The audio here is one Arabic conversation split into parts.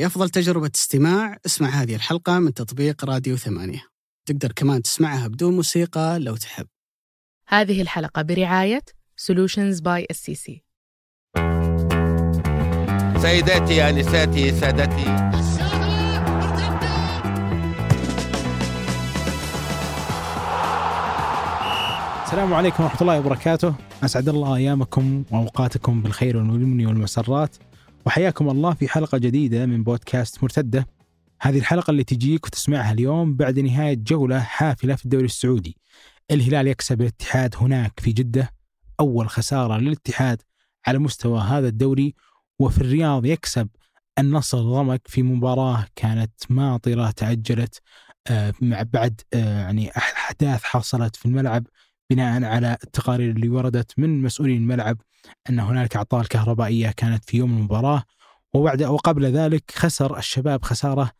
لأفضل تجربة استماع. اسمع هذه الحلقة من تطبيق راديو ثمانية. تقدر كمان تسمعها بدون موسيقى لو تحب. هذه الحلقة برعاية Solutions by SCC سيداتي انساتي سادتي. السلام عليكم ورحمة الله وبركاته. أسعد الله أيامكم وأوقاتكم بالخير واليمن والمسرات. وحياكم الله في حلقة جديدة من بودكاست مرتدة. هذه الحلقة اللي تجيك وتسمعها اليوم بعد نهاية جولة حافلة في الدوري السعودي. الهلال يكسب الاتحاد هناك في جدة أول خسارة للاتحاد على مستوى هذا الدوري. وفي الرياض يكسب النصر ضمك في مباراة كانت ماطرة تأجلت آه، مع بعد آه، يعني أحداث حصلت في الملعب. بناء على التقارير اللي وردت من مسؤولين الملعب أن هنالك اعطال كهربائية كانت في يوم المباراة وبعد وقبل ذلك خسر الشباب خسارة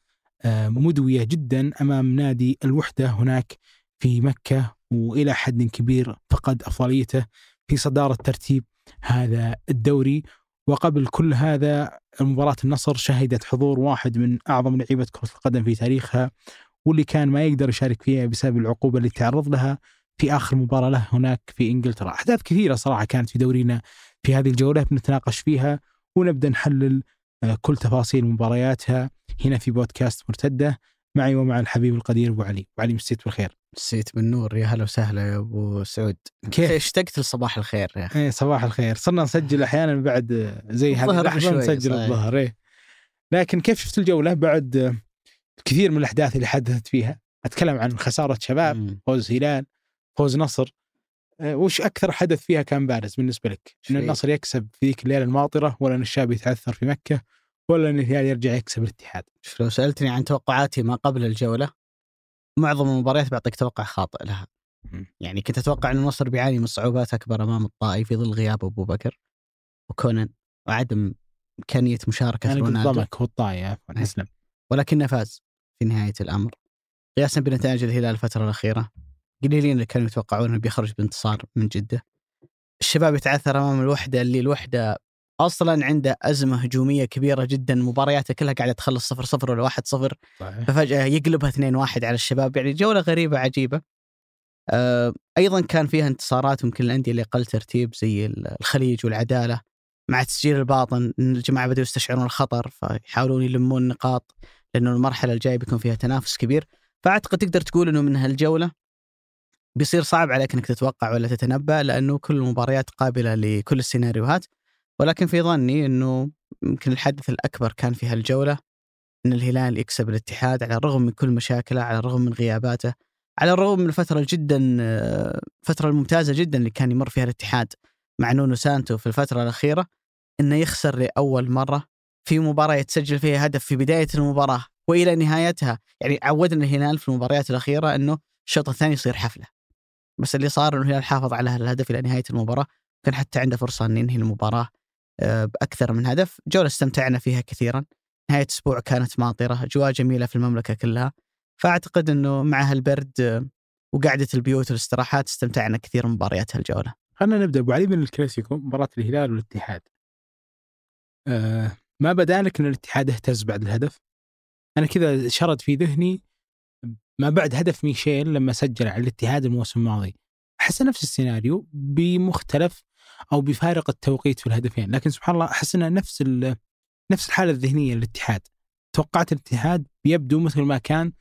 آه، مدوية جدا أمام نادي الوحدة هناك في مكة وإلى حد كبير فقد أفضليته في صدارة ترتيب هذا الدوري. وقبل كل هذا مباراة النصر شهدت حضور واحد من أعظم لعيبة كرة القدم في تاريخها واللي كان ما يقدر يشارك فيها بسبب العقوبة اللي تعرض لها في آخر مباراة له هناك في إنجلترا. أحداث كثيرة صراحة كانت في دورينا في هذه الجولة بنتناقش فيها ونبدأ نحلل آه، كل تفاصيل مبارياتها هنا في بودكاست مرتدة. معي ومع الحبيب القدير أبو علي. أبو علي مسيت بالخير. مسيت بالنور. يا هلا وسهلا يا أبو سعود. كيف؟ اشتقت لصباح الخير يا أخي. إيه صباح الخير. صرنا نسجل أحيانا بعد آه، زي هذه بشوي، نسجل. الظهر إيه. لكن كيف شفت الجولة؟ بعد آه، كثير من الأحداث اللي حدثت فيها. أتكلم عن خسارة شباب. فوز هلال. فوز نصر آه، وش أكثر حدث فيها كان بارز بالنسبة لك؟ إن. النصر يكسب في ذيك الليلة الماطرة ولا إن الشاب يتعثر في مكة ولا إن الهلال يرجع يكسب الاتحاد؟ شوف لو سألتني عن توقعاتي ما قبل الجولة معظم المباريات بعطيك توقع خاطئ لها. يعني كنت أتوقع أن النصر بيعاني من صعوبات أكبر أمام الطائي في ظل غياب أبو بكر وكونان وعدم إمكانية مشاركة أنا قلت رونالدو ضمك والطاي عفوا. اسلم ولكنه فاز في نهاية الأمر قياسا بنتائج الهلال الفترة الأخيرة قليلين اللي كانوا يتوقعون إنه بيخرج بانتصار من جدة. الشباب يتعثر أمام الوحدة اللي الوحدة أصلا عنده أزمة هجومية كبيرة جدا. مبارياته كلها قاعدة تخلص صفر صفر ولا واحد صفر. صحيح. ففجأة يقلبها 2 واحد على الشباب. يعني جولة غريبة عجيبة. آه، أيضا كان فيها انتصارات ممكن الأندية اللي أقل ترتيب زي الخليج والعدالة. مع تسجيل الباطن إن الجماعة بدأوا يستشعرون الخطر فيحاولون يلمون نقاط لأنه المرحلة الجاية بيكون فيها تنافس كبير. فأعتقد تقدر تقول أنه من هالجولة بيصير صعب عليك أنك تتوقع ولا تتنبأ لأنه كل المباريات قابلة لكل السيناريوهات. ولكن في ظني أنه يمكن الحدث الأكبر كان في هالجولة إن الهلال يكسب الاتحاد على الرغم من كل مشاكله على الرغم من غياباته على الرغم من الفترة جدا الفترة الممتازة جدا اللي كان يمر فيها الاتحاد مع نونو سانتو في الفترة الأخيرة إنه يخسر لأول مرة في مباراة يتسجل فيها هدف في بداية المباراة وإلى نهايتها. يعني عودنا الهلال في المباريات الأخيرة إنه الشوط الثاني يصير حفلة. بس اللي صار إنه الهلال حافظ على الهدف إلى نهاية المباراة كان حتى عنده فرصة ان ينهي المباراة آه، بأكثر من هدف. جولة استمتعنا فيها كثيرا. نهاية أسبوع كانت ماطرة أجواء جميلة في المملكة كلها. فأعتقد أنه مع هالبرد آه، وقعدة البيوت والاستراحات استمتعنا كثير من مباريات هالجولة خلينا نبدأ. أبو علي من الكلاسيكو مباراة الهلال والاتحاد. آه ما بدأ لك إن الاتحاد اهتز بعد الهدف؟ أنا كذا شرد في ذهني ما بعد هدف ميشيل لما سجل على الاتحاد الموسم الماضي. أحس نفس السيناريو بمختلف أو بفارق التوقيت في الهدفين، لكن سبحان الله أحس انها نفس نفس الحالة الذهنية للاتحاد. توقعت الاتحاد بيبدو مثل ما كان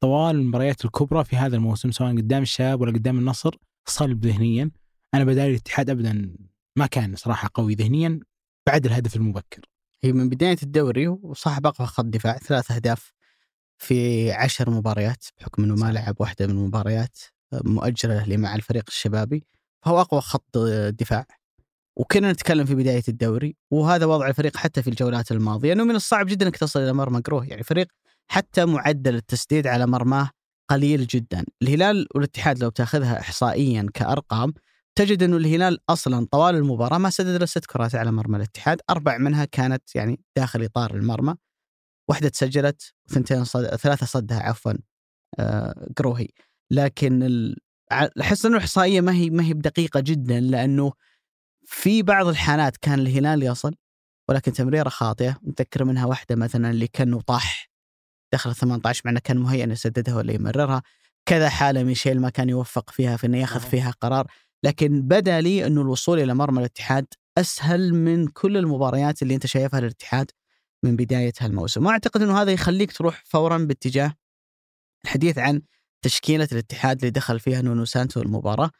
طوال المباريات الكبرى في هذا الموسم سواء قدام الشباب ولا قدام النصر صلب ذهنيا. أنا بدالي الاتحاد ابدا ما كان صراحة قوي ذهنيا بعد الهدف المبكر. هي من بداية الدوري وصاحب أقوى خط دفاع ثلاث أهداف في عشر مباريات بحكم أنه ما لعب واحدة من المباريات آه، مؤجلة له مع الفريق الشبابي. فهو أقوى خط دفاع. وكنا نتكلم في بداية الدوري وهذا وضع الفريق حتى في الجولات الماضية. أنه من الصعب جدا أنك تصل إلى مرمى قروه يعني فريق حتى معدل التسديد على مرماه قليل جدا. الهلال والاتحاد لو بتاخذها إحصائيا كأرقام تجد أنه الهلال أصلا طوال المباراة ما سدد إلا ست كرات على مرمى الاتحاد. أربع منها كانت يعني داخل إطار المرمى. واحدة تسجلت ثنتين صد... ثلاثة صدها عفوا آه قروهي لكن ال... أحس إنه الاحصائيه ما هي ما هي بدقيقة جدا لأنه في بعض الحالات كان الهلال يصل ولكن تمريرة خاطئة متذكر منها واحدة مثلا اللي كان طاح دخل 18 مع إنه كان مهيئ انه يسددها ولا يمررها. كذا حالة ميشيل ما كان يوفق فيها في إنه ياخذ. فيها قرار. لكن بدا لي إنه الوصول إلى مرمى الاتحاد أسهل من كل المباريات اللي أنت شايفها للاتحاد. من بداية هالموسم وأعتقد إنه هذا يخليك تروح فورا باتجاه الحديث عن تشكيلة الاتحاد اللي دخل فيها نونو سانتو المباراة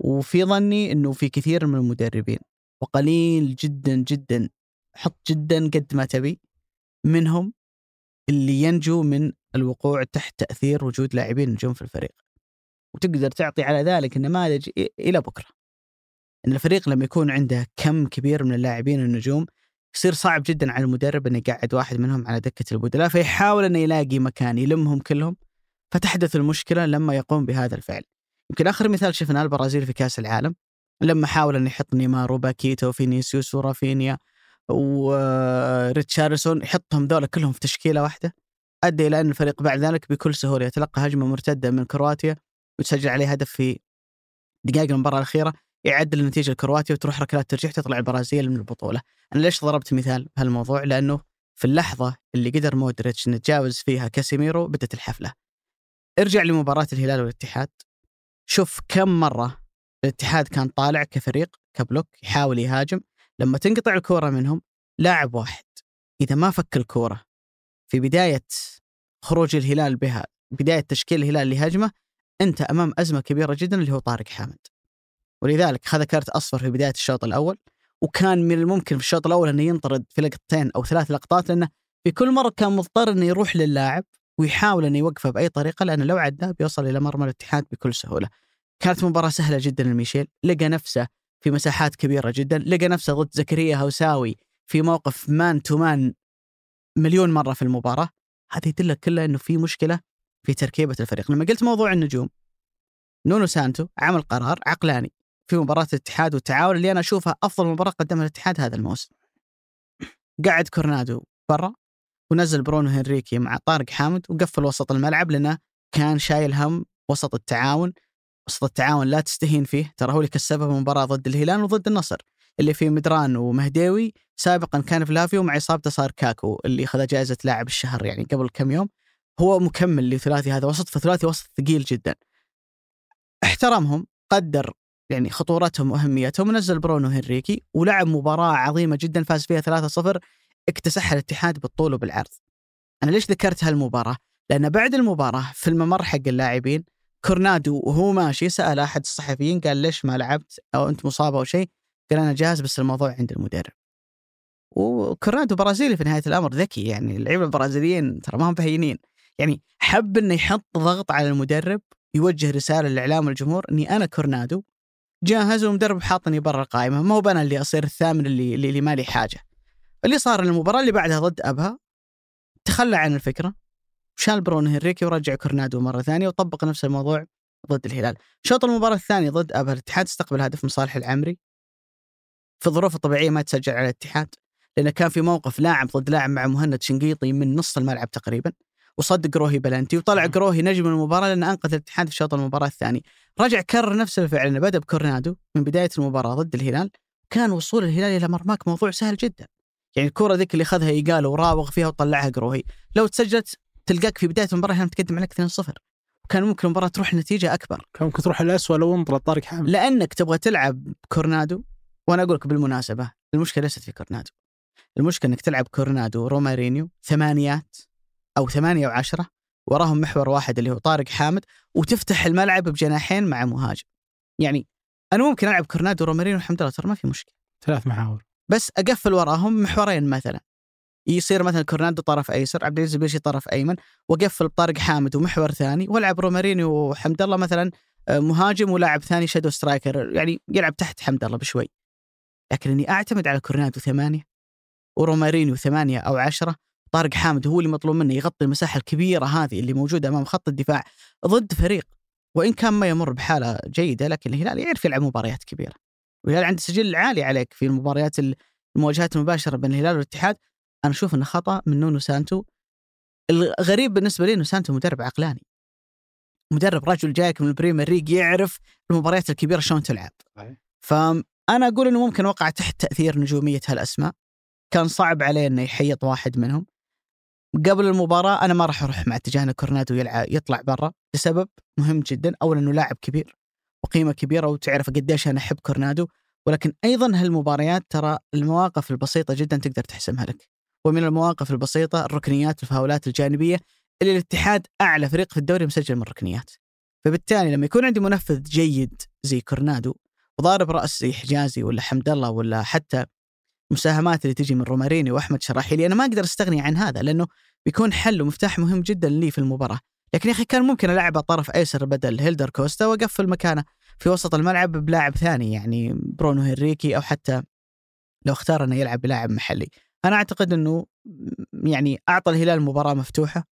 وفي ظني إنه في كثير من المدربين وقليل جدا جدا حط جدا قد ما تبي منهم اللي ينجو من الوقوع تحت تأثير وجود لاعبين نجوم في الفريق. وتقدر تعطي على ذلك النماذج إ- إلى بكرة. إن الفريق لما يكون عنده كم كبير من اللاعبين النجوم يصير صعب جدا على المدرب إنه يقعد واحد منهم على دكة البدلاء فيحاول إنه يلاقي مكان يلمهم كلهم. فتحدث المشكلة لما يقوم بهذا الفعل. يمكن آخر مثال شفناه البرازيل في كأس العالم. لما حاول إنه يحط نيمار وباكيتو وفينيسيوس ورافينيا وريتشارلسون يحطهم ذولا كلهم في تشكيلة واحدة. أدى إلى أن الفريق بعد ذلك بكل سهولة يتلقى هجمة مرتدة من كرواتيا وتسجل عليه هدف في دقائق المباراة الأخيرة. يعدل النتيجه لكرواتيا وتروح ركلات ترجيح تطلع البرازيل من البطولة. أنا ليش ضربت مثال بهالموضوع؟ لأنه في اللحظة اللي قدر مودريتش يتجاوز فيها كاسيميرو بدت الحفلة. ارجع لمباراة الهلال والاتحاد شوف كم مرة الاتحاد كان طالع كفريق ك block يحاول يهاجم لما تنقطع الكورة منهم لاعب واحد إذا ما فك الكورة في بداية خروج الهلال بهالبداية تشكيل الهلال لهجمه أنت أمام أزمة كبيرة جدا اللي هو طارق حامد ولذلك خذ card أصفر في بداية الشوط الأول وكان من الممكن في الشوط الأول إنه ينطرد في لقطتين أو ثلاث لقطات لأنه في كل مرة كان مضطر إنه يروح للاعب ويحاول إنه يوقفه بأي طريقة لأنه لو عداه بيوصل إلى مرمى الاتحاد بكل سهولة. كانت مباراة سهلة جدا لميشيل، لقى نفسه في مساحات كبيرة جدا، لقى نفسه ضد زكريا هوساوي في موقف man to man مليون مرة في المباراة، هذا يدلك كله إنه في مشكلة في تركيبة الفريق، لما قلت موضوع النجوم نونو سانتو عمل قرار عقلاني. في مباراة الاتحاد والتعاون اللي أنا أشوفها أفضل مباراة قدمها الاتحاد هذا الموسم. قعد كورنادو برا ونزل برونو هنريكي مع طارق حامد وقفل وسط الملعب لأنه كان شايل هم وسط التعاون. وسط التعاون لا تستهين فيه. ترى هو اللي كسبه المباراه ضد الهلال وضد النصر اللي في مدران ومهديوي. سابقا كان في لافيو مع إصابته صار كاكو اللي اخذ جائزة لاعب الشهر يعني قبل كم يوم. هو مكمل لثلاثي هذا وسط فثلاثي وسط ثقيل جدا. احترمهم قدر يعني خطورتهم وأهميتهم ونزل برونو هنريكي ولعب مباراة عظيمة جدا فاز فيها 3-0 اكتسحها الاتحاد بالطول وبالعرض. أنا ليش ذكرت هالمباراة؟ لأن بعد المباراة في الممر حق اللاعبين كورنادو وهو ماشي سأل أحد الصحفيين قال ليش ما لعبت أو أنت مصاب أو شيء؟ قال أنا جاهز بس الموضوع عند المدرب. وكورنادو برازيلي في نهاية الأمر ذكي يعني اللعيبة البرازيليين ترى ما هم بهينين يعني حب إنه يحط ضغط على المدرب يوجه رسالة للاعلام والجمهور إني أنا كورنادو جاهز والمدرب حاطني برا القائمه ما هو أنا اللي أصير الثامن اللي اللي, اللي ما لي حاجة. اللي صار المباراة اللي بعدها ضد أبها تخلى عن الفكرة شال برونو هنريكي ورجع كورنادو مرة ثانية وطبق نفس الموضوع ضد الهلال. شوط المباراة الثاني ضد أبها الاتحاد استقبل هدف من صالح العمري في الظروف الطبيعية ما تسجل على الاتحاد لأنه كان في موقف لاعب ضد لاعب مع مهند شنقيطي من نص الملعب تقريبا وصد قروهي بلنتي وطلع قروهي نجم المباراة لأنه أنقذ الاتحاد في شوط المباراة الثاني. رجع كرر نفس الفعل انه بدأ بكورنادو من بداية المباراة ضد الهلال. كان وصول الهلال إلى مرماك موضوع سهل جدا. يعني الكرة ذيك اللي أخذها ايجالو وراوغ فيها وطلعها قروهي. لو تسجلت تلقاك في بداية المباراة هنا متقدم عليك 2-0 وكان ممكن المباراة تروح نتيجة أكبر. كان ممكن تروح الاسوء لو انطرد طارق حامد. لأنك تبغى تلعب كورنادو وأنا أقول لك بالمناسبة المشكلة ليست في كورنادو. المشكلة إنك تلعب كورنادو ورومارينيو ثمانيات. أو ثمانية وعشره وراهم محور واحد اللي هو طارق حامد وتفتح الملعب بجناحين مع مهاجم. يعني أنا ممكن ألعب كورنادو ورومارينيو وحمد الله ترى ما في مشكلة. ثلاث محاور. بس أقفل وراهم محورين مثلا. يصير مثلا كورنادو طرف أيسر عبد العزيز البيشي طرف أيمن وأقفل بطارق حامد ومحور ثاني وألعب رومارينيو وحمد الله مثلا آه، مهاجم ولاعب ثاني shadow striker. يعني يلعب تحت حمد الله بشوي. لكن إني أعتمد على كورنادو ثمانية ورومارينيو ثمانية أو عشرة طارق حامد هو اللي مطلوب منه يغطي المساحة الكبيرة هذه اللي موجودة أمام خط الدفاع ضد فريق. وإن كان ما يمر بحالة جيدة لكن الهلال يعرف يلعب مباريات كبيرة. والهلال عنده سجل عالي عليك في المباريات المواجهات المباشرة بين الهلال والاتحاد. أنا أشوف إنه خطأ من نونو سانتو. الغريب بالنسبة لي إنه سانتو مدرب عقلاني. مدرب رجل جايك من البريمير ليج يعرف المباريات الكبيرة شلون تلعب. فانا أقول إنه ممكن وقع تحت تأثير نجومية هالأسماء. كان صعب عليه إنه يحط واحد منهم. قبل المباراة أنا ما راح أروح مع اتجاه أن كورنادو يلعب يطلع برا لسبب مهم جدا أولا أنه لاعب كبير وقيمة كبيرة وتعرف قديش أنا أحب كورنادو ولكن أيضا هالمباريات ترى المواقف البسيطة جدا تقدر تحسمها لك. ومن المواقف البسيطة الركنيات الفاولات الجانبية اللي الاتحاد أعلى فريق في الدوري مسجل من الركنيات. فبالتالي لما يكون عندي منفذ جيد زي كورنادو وضارب رأس زي حجازي ولا حمد الله ولا حتى مساهمات اللي تجي من رومارينيو أحمد شراحيلي أنا ما أقدر أستغني عن هذا لأنه بيكون حل ومفتاح مهم جدا لي في المباراة. لكن يا أخي كان ممكن ألعب طرف أيسر بدل هيلدر كوستا وأقفل مكانه في وسط الملعب بلاعب ثاني يعني برونو هنريكي أو حتى لو اختار إنه يلعب بلاعب محلي. أنا أعتقد إنه يعني أعطى الهلال مباراة مفتوحة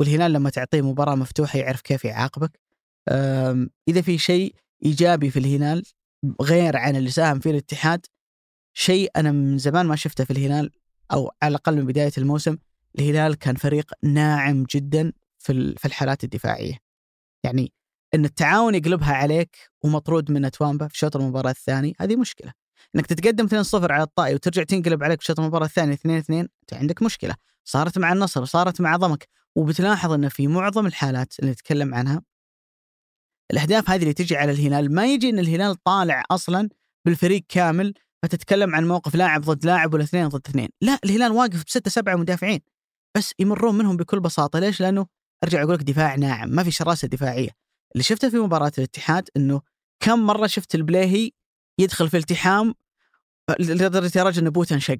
والهلال لما تعطيه مباراة مفتوحة يعرف كيف يعاقبك. إذا في شيء إيجابي في الهلال غير عن اللي ساهم فيه الاتحاد شيء أنا من زمان ما شفته في الهلال أو على الأقل من بداية الموسم الهلال كان فريق ناعم جدا في في الحالات الدفاعية. يعني إن التعاون يقلبها عليك ومطرود من توامبا في شوط المباراة الثاني هذه مشكلة. إنك تتقدم 2-0 على الطائي وترجع تنقلب عليك في شوط المباراة الثاني 2-2 أنت عندك مشكلة. صارت مع النصر وصارت مع ضمك وبتلاحظ انه في معظم الحالات اللي نتكلم عنها الأهداف هذه اللي تجي على الهلال ما يجي إن الهلال طالع أصلا بالفريق كامل فتتكلم عن موقف لاعب ضد لاعب ولا اثنين ضد اثنين. لا الهلال واقف بستة سبعة مدافعين بس يمرون منهم بكل بساطة. ليش؟ لأنه أرجع أقول لك دفاع ناعم ما في شراسة دفاعية. اللي شفته في مباراة الاتحاد أنه كم مرة شفت البليهي يدخل في التحام لدرجة يا رجل نبوته انشق.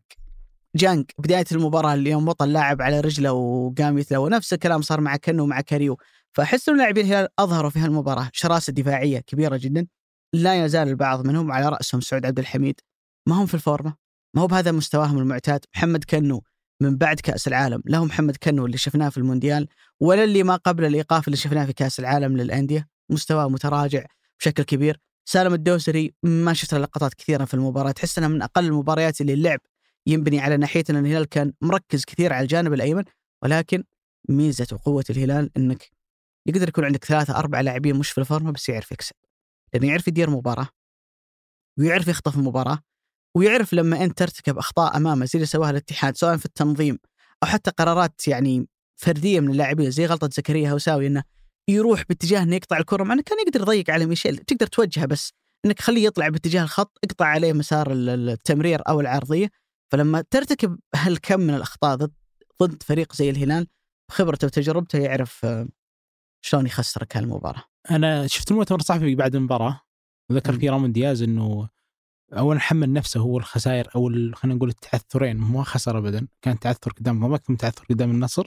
جانك بداية المباراة اليوم وطى اللاعب على رجله وقام يتلوى نفس الكلام صار مع كنو ومع كاريو. فأحس أن لاعبين الهلال أظهروا في هالمباراة. شراسة دفاعية كبيرة جدا لا يزال البعض منهم على رأسهم. سعود عبد الحميد ما هم في الفورمة. ما هو بهذا مستواهم المعتاد. محمد كنو من بعد كأس العالم. له محمد كنو اللي شفناه في المونديال ولا اللي ما قبل الإيقاف اللي شفناه في كأس العالم للأندية. مستواه متراجع بشكل كبير. سالم الدوسري ما شفت لقطات كثيرة في المباراة. تحس انها من أقل المباريات اللي اللعب ينبني على ناحية إن الهلال كان مركز كثير على الجانب الأيمن. ولكن ميزة وقوة الهلال إنك يقدر يكون عندك ثلاثة أربعة لاعبين مش في الفورمة بس يعرف يكسب. لأنه يعرف يدير مباراة ويعرف يخطف المباراة. ويعرف لما أنت ترتكب أخطاء أمامه زي اللي سواها الاتحاد سواء في التنظيم أو حتى قرارات يعني فردية من اللاعبين زي غلطة زكريا هوساوي إنه يروح باتجاه إنه يقطع الكرة مع إنه كان يقدر يضيق على ميشيل تقدر توجهه بس إنك خليه يطلع باتجاه الخط اقطع عليه مسار التمرير أو العرضية فلما ترتكب هالكم من الأخطاء ضد ضد فريق زي الهلال بخبرته وتجربته يعرف آه، شلون يخسرك هالمباراه. أنا شفت المؤتمر الصحفي بعد المباراة وذكر فيه رامون دياز إنه اولا حمل نفسه هو الخسائر أو خلينا نقول التعثرين ما خسر ابدا كان تعثر قدام ضمك ثم تعثر قدام النصر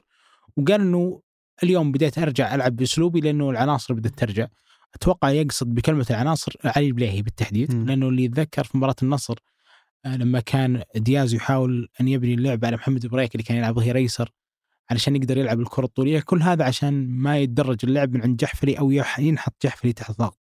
وقال إنه اليوم بديت أرجع ألعب بأسلوبي لأنه العناصر بدأت ترجع أتوقع يقصد بكلمة العناصر علي البليهي بالتحديد م. لأنه اللي يتذكر في مباراة النصر آه، لما كان دياز يحاول أن يبني اللعب على محمد بريك اللي كان يلعب ظهير أيسر علشان يقدر يلعب الكرة الطولية كل هذا عشان ما يتدرج اللعب من عند جحفري أو ينحط جحفري تحت ضغط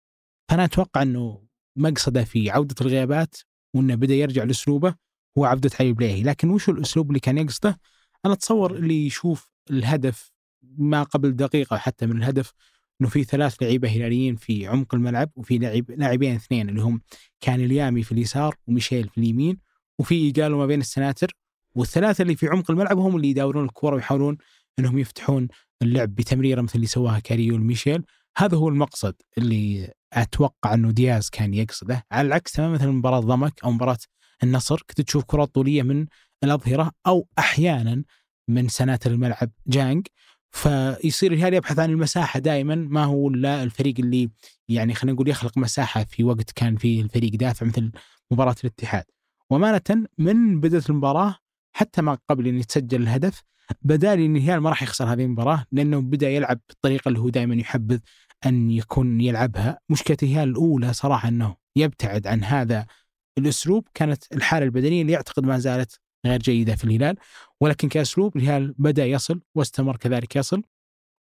فأنا أتوقع إنه مقصده في عودة الغيابات وإنه بدأ يرجع لأسلوبه هو عودة علي بليهي، لكن وش الأسلوب اللي كان يقصده؟ أنا أتصور اللي يشوف الهدف ما قبل دقيقة حتى من الهدف إنه في ثلاث لعيبة هلاليين في عمق الملعب وفي لاعب لاعبين اثنين اللي هم كان اليامي في اليسار وميشيل في اليمين وفي قالوا ما بين السناتر. والثلاثة اللي في عمق الملعب هم اللي يداورون الكره ويحاولون إنهم يفتحون اللعب بتمريرة مثل اللي سواها كاريو وميشيل هذا هو المقصد اللي أتوقع إنه دياز كان يقصده. على العكس تماما مثل مباراة ضمك أو مباراة النصر كنت تشوف كرات طولية من الأظهرة أو أحيانا من سناتر الملعب جانج فيصير الهلال يبحث عن المساحة دائما. ما هو إلا الفريق اللي يعني خلينا نقول يخلق مساحة في وقت كان فيه الفريق دافع مثل مباراة الاتحاد. وأمانة من بدأت المباراة حتى ما قبل أن يتسجل الهدف بدا لي ان الهلال ما راح يخسر هذه المباراة لأنه بدأ يلعب بالطريقة اللي هو دائما يحبذ أن يكون يلعبها. مشكله الهلال الأولى صراحة إنه يبتعد عن هذا الأسلوب. كانت الحالة البدنية اللي يعتقد ما زالت غير جيدة في الهلال ولكن كأسلوب الهلال بدأ يصل واستمر كذلك يصل.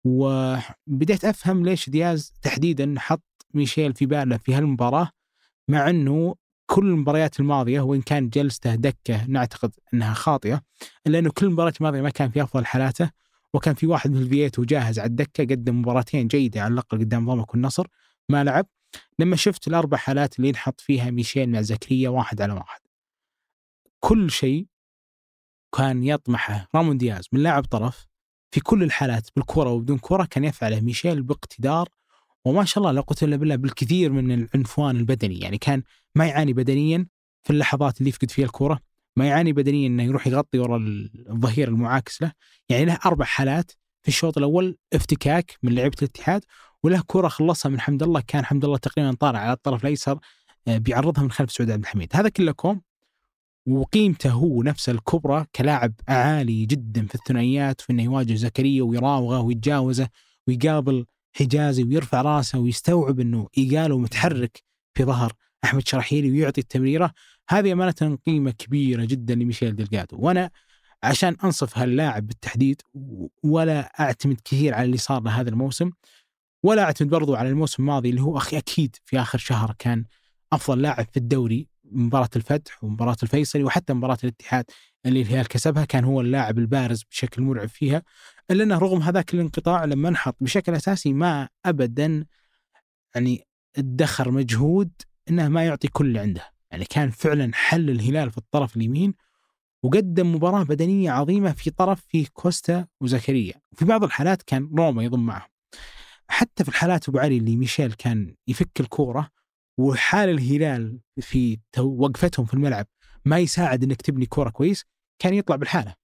وبديت أفهم ليش دياز تحديدا حط ميشيل في باله في هالمباراة مع إنه كل المباريات الماضية وإن كان جلسته دكه نعتقد إنها خاطئة الا انه كل المباريات الماضيه ما كان في أفضل حالاته وكان في واحد من الفييتو جاهز على الدكة قدم مباراتين جيدة على الأقل قدام ضمك والنصر ما لعب. لما شفت الأربع حالات اللي ينحط فيها ميشيل مع زكريا واحد على واحد. كل شيء كان يطمحه رامون دياز من لاعب طرف في كل الحالات بالكرة وبدون كرة كان يفعله ميشيل باقتدار وما شاء الله لا قوة إلا بالله بالكثير من العنفوان البدني. يعني كان ما يعاني بدنيا في اللحظات اللي يفقد فيها الكرة ما يعاني بدنيا إنه يروح يغطي وراء الظهير المعاكس له. يعني له أربع حالات. في الشوط الأول افتكاك من لعيبة الاتحاد وله كرة خلصها من حمد الله. كان حمد الله تقريبا طالع على الطرف الأيسر آه، بيعرضها من خلف سعود عبد الحميد. هذا كله كوم. وقيمته هو نفسه الكبرى كلاعب عالي جدا في الثنائيات في إنه يواجه زكريا ويراوغه ويتجاوزه ويقابل حجازي ويرفع راسه ويستوعب إنه ايجاله متحرك في ظهر أحمد شرحيلي ويعطي التمريرة. هذه أمانة قيمة كبيرة جدا لميشيل دلجادو وأنا عشان أنصف هاللاعب بالتحديد ولا أعتمد كثير على اللي صار له هذا الموسم ولا أعتمد برضو على الموسم الماضي اللي هو أخي أكيد في آخر شهر كان أفضل لاعب في الدوري مباراة الفتح ومباراة الفيصلي وحتى مباراة الاتحاد اللي الهلال كسبها كان هو اللاعب البارز بشكل مرعب فيها. إلا أنه رغم هذاك الانقطاع لما انحط بشكل أساسي ما ابدا يعني ادخر مجهود إنه ما يعطي كل اللي عنده. يعني كان فعلا حل الهلال في الطرف اليمين وقدم مباراة بدنية عظيمة في طرف فيه كوستا وزكريا. وفي بعض الحالات كان روما يضم معه حتى في الحالات أبو علي اللي ميشيل كان يفك الكورة وحال الهلال في وقفتهم في الملعب ما يساعد إنك تبني كورة كويس كان يطلع بالحالة.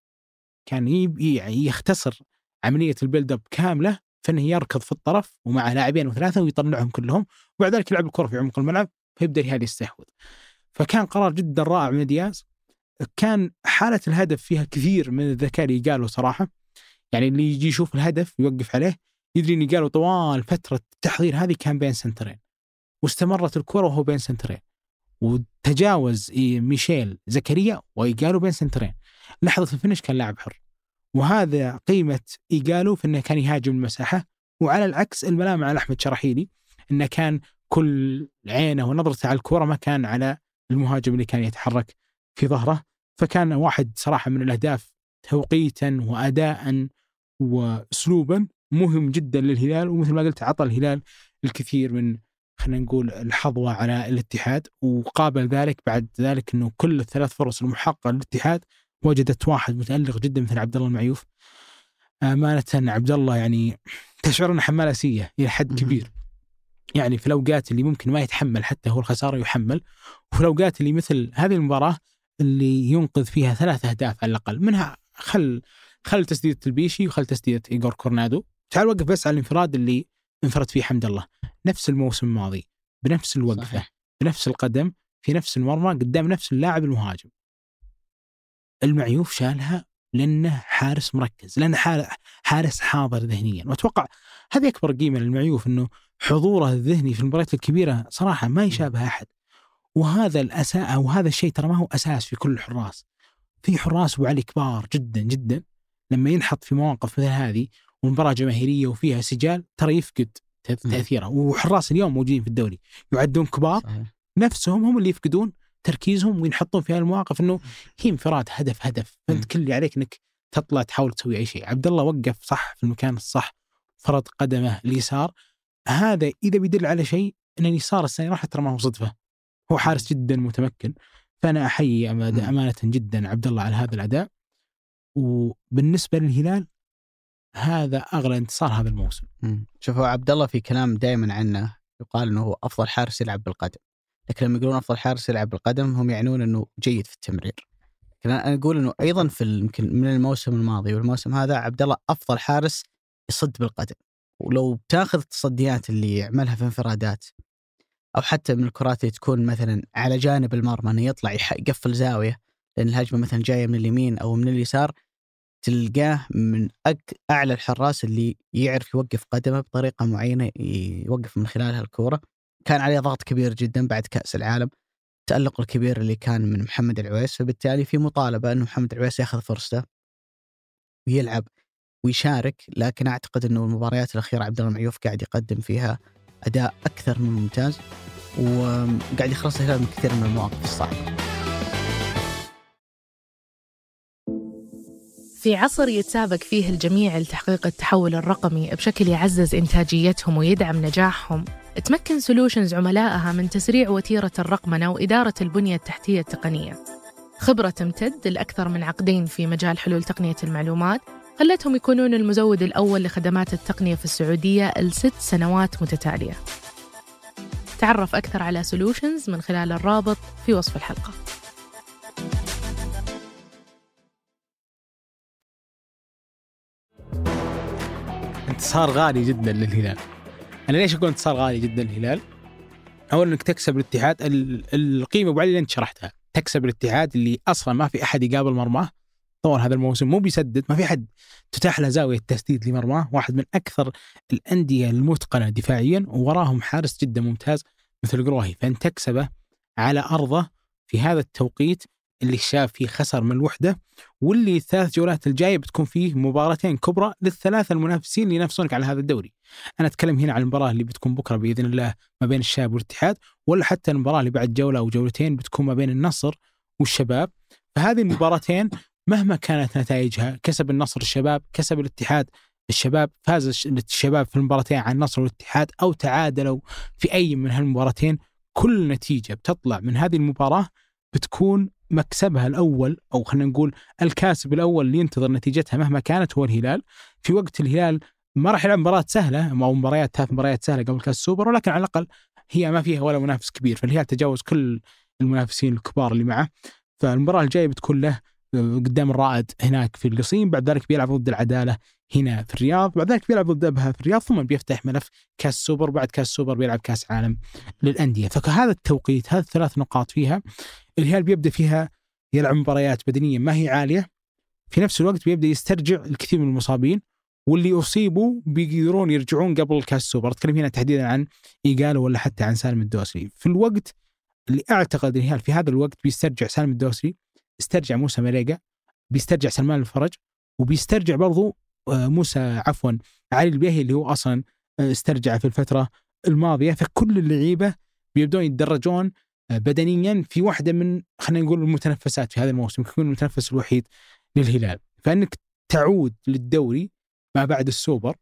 كان يعني يختصر عملية ال build up كاملة في انه يركض في الطرف ومع لاعبين وثلاثة ويطلعهم كلهم وبعد ذلك يلعب الكرة في عمق الملعب فيبدأ الهلال يستحوذ. فكان قرار جدا رائع من دياز. كان حالة الهدف فيها كثير من الذكاء لإيجالو صراحة. يعني اللي يجي يشوف الهدف يوقف عليه يدري إن إيجالو طوال فترة التحضير هذه كان بين سنترين. واستمرت الكرة وهو بين سنترين. وتجاوز ميشيل زكريا وإيجالو بين سنترين. لحظة ال finish كان لاعب حر. وهذا قيمة إيجالو في أنه كان يهاجم المساحة. وعلى العكس الملامة على أحمد شراحيلي أنه كان كل عينه ونظرته على الكرة ما كان على المهاجم اللي كان يتحرك في ظهره. فكان واحد صراحة من الأهداف توقيتا وأداء وأسلوبا مهم جدا للهلال. ومثل ما قلت عطى الهلال الكثير من خلينا نقول الحظوة على الاتحاد. وقابل ذلك بعد ذلك إنه كل الثلاث فرص المحققه للاتحاد وجدت واحد متألق جدا مثل عبد الله المعيوف امانه عبد الله يعني تشعر إنه حمال اسيه إلى حد كبير. يعني في الأوقات اللي ممكن ما يتحمل حتى هو الخسارة يحمل وفي الأوقات اللي مثل هذه المباراة اللي ينقذ فيها ثلاث أهداف على الأقل. منها خل خل تسديده البيشي وخل تسديده ايجور كورنادو. تعال وقف بس على الانفراد اللي انفرد فيه حمد الله. نفس الموسم الماضي بنفس الوقفة صحيح. بنفس القدم في نفس المرمى قدام نفس اللاعب المهاجم. المعيوف شالها لأنه حارس مركز لأنه حارس حاضر ذهنيا. وأتوقع هذه أكبر قيمة للمعيوف إنه حضوره الذهني في المباريات الكبيرة صراحة ما يشابه أحد. وهذا الاساس أو هذا الشيء ترى ما هو أساس في كل الحراس في حراس أبو علي كبار جدا جدا. لما ينحط في مواقف مثل هذه ومباراة جماهيرية وفيها سجال ترى يفقد تأثيره. وحراس اليوم موجودين في الدوري يعدون كبار. صحيح. نفسهم هم اللي يفقدون تركيزهم وينحطون في المواقف إنه هي انفراد هدف هدف. فأنت كل اللي عليك إنك تطلع تحاول تسوي أي شيء. عبد الله وقف صح في المكان الصح فرض قدمه اليسار. هذا إذا بيدل على شيء إن اليسار السنة راح ترى ما هو صدفه هو حارس جدا متمكن. فأنا أحيي أمانة جدا عبد الله على هذا الأداء. وبالنسبة للهلال هذا أغلى انتصار هذا الموسم. شوفوا عبد الله في كلام دائما عنه يقال إنه هو أفضل حارس يلعب بالقدم. لكن لما يقولون أفضل حارس يلعب بالقدم هم يعنون إنه جيد في التمرير. لكن أنا أقول إنه أيضا في يمكن من الموسم الماضي والموسم هذا عبد الله أفضل حارس يصد بالقدم. ولو تاخذ التصديات اللي يعملها في انفرادات أو حتى من الكرات اللي تكون مثلا على جانب المرمى إنه يطلع يقفل زاوية لأن الهجمة مثلا جاية من اليمين أو من اليسار تلقاه من أك... أعلى الحراس اللي يعرف يوقف قدمه بطريقة معينة يوقف من خلالها الكوره كان عليه ضغط كبير جدا بعد كأس العالم التالق الكبير اللي كان من محمد العويس فبالتالي في مطالبة إنه محمد العويس يأخذ فرصته ويلعب ويشارك لكن أعتقد إنه المباريات الأخيرة عبد الله المعيوف قاعد يقدم فيها أداء أكثر من ممتاز وقاعد يخلص الهلال من كثير من المواقف الصعبة. في عصر يتسابق فيه الجميع لتحقيق التحول الرقمي بشكل يعزز إنتاجيتهم ويدعم نجاحهم تمكن سولوشنز عملائها من تسريع وتيرة الرقمنة وإدارة البنية التحتية التقنية. خبرة تمتد لأكثر من عقدين في مجال حلول تقنية المعلومات خلتهم يكونون المزود الأول لخدمات التقنية في السعودية لست سنوات متتالية. تعرف أكثر على سولوشنز من خلال الرابط في وصف الحلقة. انتصار غالي جدا للهلال. أنا ليش أقول انتصار غالي جدا للهلال؟ اولا إنك تكسب الاتحاد ال- القيمة أبو علي اللي انت شرحتها. تكسب الاتحاد اللي أصلا ما في أحد يقابل مرماه. طول هذا الموسم مو بيسدد ما في أحد تتاح له زاوية تسديد لمرماه. واحد من أكثر الأندية المتقنة دفاعيا ووراهم حارس جدا ممتاز مثل قروهي فانت تكسبه على أرضه في هذا التوقيت اللي شاف فيه خسر من الوحدة واللي الثلاث جولات الجاية بتكون فيه مباراتين كبرى للثلاثة المنافسين اللي ينافسونك على هذا الدوري. أنا أتكلم هنا عن المباراة اللي بتكون بكرة بإذن الله ما بين الشباب والاتحاد ولا حتى المباراة اللي بعد جولة أو جولتين بتكون ما بين النصر والشباب. فهذه المباراتين مهما كانت نتائجها كسب النصر الشباب، كسب الاتحاد الشباب، فاز الش- الشباب في المباراتين عن النصر والاتحاد أو تعادلوا في أي من هالمباراتين كل نتيجة بتطلع من هذه المباراة بتكون مكسبها الأول أو خلينا نقول الكاسب الأول اللي ينتظر نتيجتها مهما كانت هو الهلال. في وقت الهلال ما راح يلعب مباراة سهلة أو مباريات ثلاث مباريات سهلة قبل كاس السوبر ولكن على الأقل هي ما فيها ولا منافس كبير. فالهلال تجاوز كل المنافسين الكبار اللي معه. فالمباراة الجاية بتكون له قدام الرائد هناك في القصيم بعد ذلك بيلعب ضد العدالة هنا في الرياض بعد ذلك بيلعب ضد أبها في الرياض ثم بيفتح ملف كاس سوبر بعد كاس سوبر بيلعب كاس عالم للأندية. فهذا التوقيت هذه الثلاث نقاط فيها. الهلال بيبدأ فيها يلعب مباريات بدنيا ما هي عالية. في نفس الوقت بيبدأ يسترجع الكثير من المصابين واللي اصيبوا بيقدرون يرجعون قبل كاس السوبر. أتكلم هنا تحديدا عن إيجالو ولا حتى عن سالم الدوسري. في الوقت اللي أعتقد الهلال في هذا الوقت بيسترجع سالم الدوسري استرجع موسى مريقا بيسترجع سلمان الفرج وبيسترجع برضو آه، موسى عفوا علي البيهي اللي هو أصلا آه، استرجع في الفترة الماضية. فكل اللعيبة بيبدون يتدرجون بدنيا في واحدة من خلينا نقول المتنفسات في هذا الموسم يكون المتنفس الوحيد للهلال. فإنك تعود للدوري ما بعد السوبر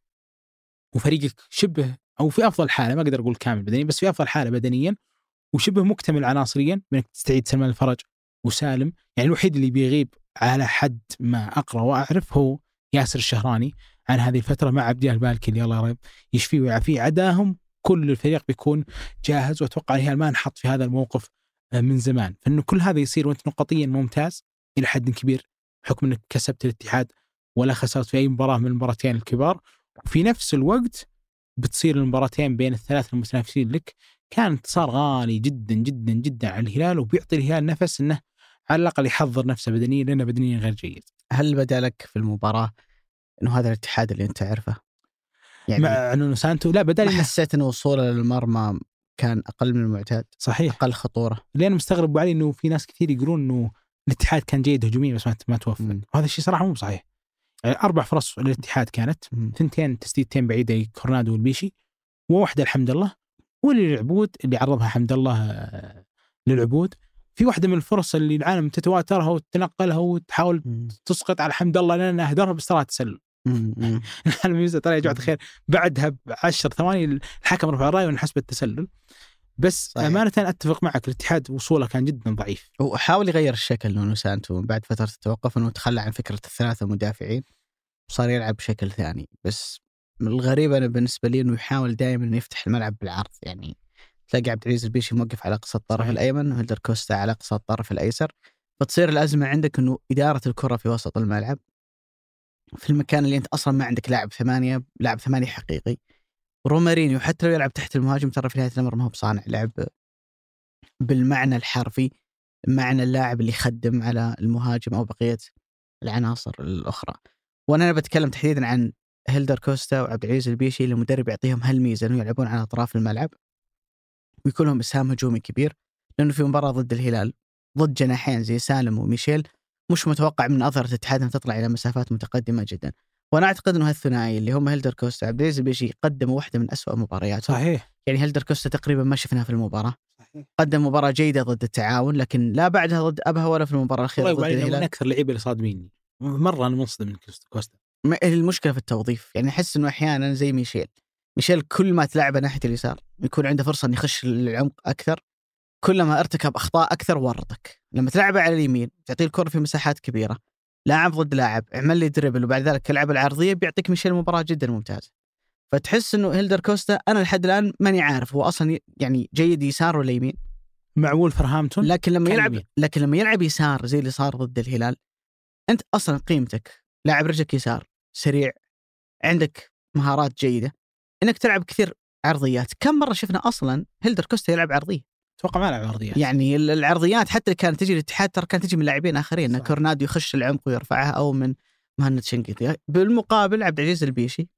وفريقك شبه أو في أفضل حالة ما أقدر أقول كامل بدنيا بس في أفضل حالة بدنيا وشبه مكتمل عناصريا بإنك تستعيد سلمان الفرج وسالم. يعني الوحيد اللي بيغيب على حد ما أقرأ وأعرف هو ياسر الشهراني عن هذه الفترة مع عبد الله البالكي اللي الله يشفيه ويعافيه. عداهم كل الفريق بيكون جاهز وأتوقع الهلال ما انحط في هذا الموقف آه، من زمان فانه كل هذا يصير وأنت نقطيا ممتاز إلى حد كبير بحكم إنك كسبت الاتحاد ولا خسرت في أي مباراة من المباراتين الكبار وفي نفس الوقت بتصير المباراتين بين الثلاث المتنافسين لك كان انتصار غالي جدا جدا جدا على الهلال وبيعطي الهلال نفس إنه على الأقل يحضر نفسه بدنيا لأنه بدنيا غير جيد. هل بدأ لك في المباراة إنه هذا الاتحاد اللي أنت تعرفه؟ يعني مع انه سانتو لا بدل ما حسيت انه وصوله للمرمى كان أقل من المعتاد، صحيح أقل خطورة. اللي أنا مستغرب علي إنه في ناس كثير يقولون إنه الاتحاد كان جيد هجوميا بس ما ما توفق. وهذا الشيء صراحة مو صحيح. يعني أربع فرص للاتحاد كانت. ثنتين تسديدتين بعيدة كورنادو والبيشي وواحدة الحمد الله واللي للعبود اللي عرضها حمد الله آه، للعبود في واحدة من الفرص اللي العالم تتواترها وتنقلها وتحاول. تسقط على حمد الله لانها أهدرها بس تسلل. العالم يميز ترى يا جماعة الخير بعدها ب 10 ثواني الحكم رفع الرايه وانحسب التسلل بس صحيح. أمانة أتفق معك الاتحاد وصوله كان جدا ضعيف. وحاول يغير الشكل نونو سانتو بعد فترة التوقف إنه تخلى عن فكرة الثلاثة مدافعين وصار يلعب بشكل ثاني. بس الغريب أنا بالنسبة لي إنه يحاول دائما إنه يفتح الملعب بالعرض يعني تلاقي عبد العزيز البيشي موقف على أقصى الطرف صحيح. الأيمن وهيلدر كوستا على أقصى الطرف الأيسر. فتصير الأزمة عندك إنه إدارة الكرة في وسط الملعب في المكان اللي أنت أصلا ما عندك لاعب ثمانية لاعب ثمانيه حقيقي. رومارينيو حتى لو يلعب تحت المهاجم ترى في نهاية الأمر ما هو بصانع لعب. بالمعنى الحرفي معنى اللاعب اللي يخدم على المهاجم أو بقية العناصر الأخرى. وأنا بتكلم تحديدا عن هيلدر كوستا وعبد العزيز البيشي اللي المدرب يعطيهم هالميزة إنه يلعبون على أطراف الملعب. ويكون لهم إسهام هجومي كبير لأنه في مباراة ضد الهلال ضد جناحين زي سالم وميشيل مش متوقع من أظهرة الاتحاد أن تطلع إلى مسافات متقدمة جدا. وأنا أعتقد أنه هالثنائي اللي هم هيلدر كوستا وعبد العزيز البيشي قدموا واحدة من أسوأ مبارياتهم. صحيح. يعني هيلدر كوستا تقريبا ما شفناه في المباراة. صحيح. قدم مباراة جيدة ضد التعاون لكن لا بعدها ضد أبها ولا في المباراة الأخيرة ضد علي من الهلال أكثر اللعيبه اللي صادميني. مرة أنا منصدم من كوستا. المشكلة في التوظيف. يعني أحس إنه أحيانا زي ميشيل. ميشيل كل ما تلعبه ناحية اليسار يكون عنده فرصة إنه يخش العمق أكثر. كلما ارتكب أخطاء أكثر ورطك لما تلعبه على اليمين تعطيه الكرة في مساحات كبيرة. لاعب ضد لاعب اعمل لي دربل وبعد ذلك العب العرضية بيعطيك مشي المباراة جدا ممتازه فتحس إنه هيلدر كوستا أنا لحد الآن ماني عارف هو أصلا يعني جيد يسار ولا يمين؟ مع وولفرهامبتون لكن لما يلعب يمين. لكن لما يلعب يسار زي اللي صار ضد الهلال أنت أصلا قيمتك لاعب رجلك يسار سريع عندك مهارات جيدة إنك تلعب كثير عرضيات. كم مرة شفنا أصلا هيلدر كوستا يلعب عرضية؟ أتوقع ما لعب عرضيات. يعني ال- العرضيات حتى اللي كانت تجي الاتحاد ترى كانت تجي من لاعبين آخرين. كورنادو يخش العمق ويرفعها أو من مهند شنقيطي. بالمقابل عبد العزيز البيشي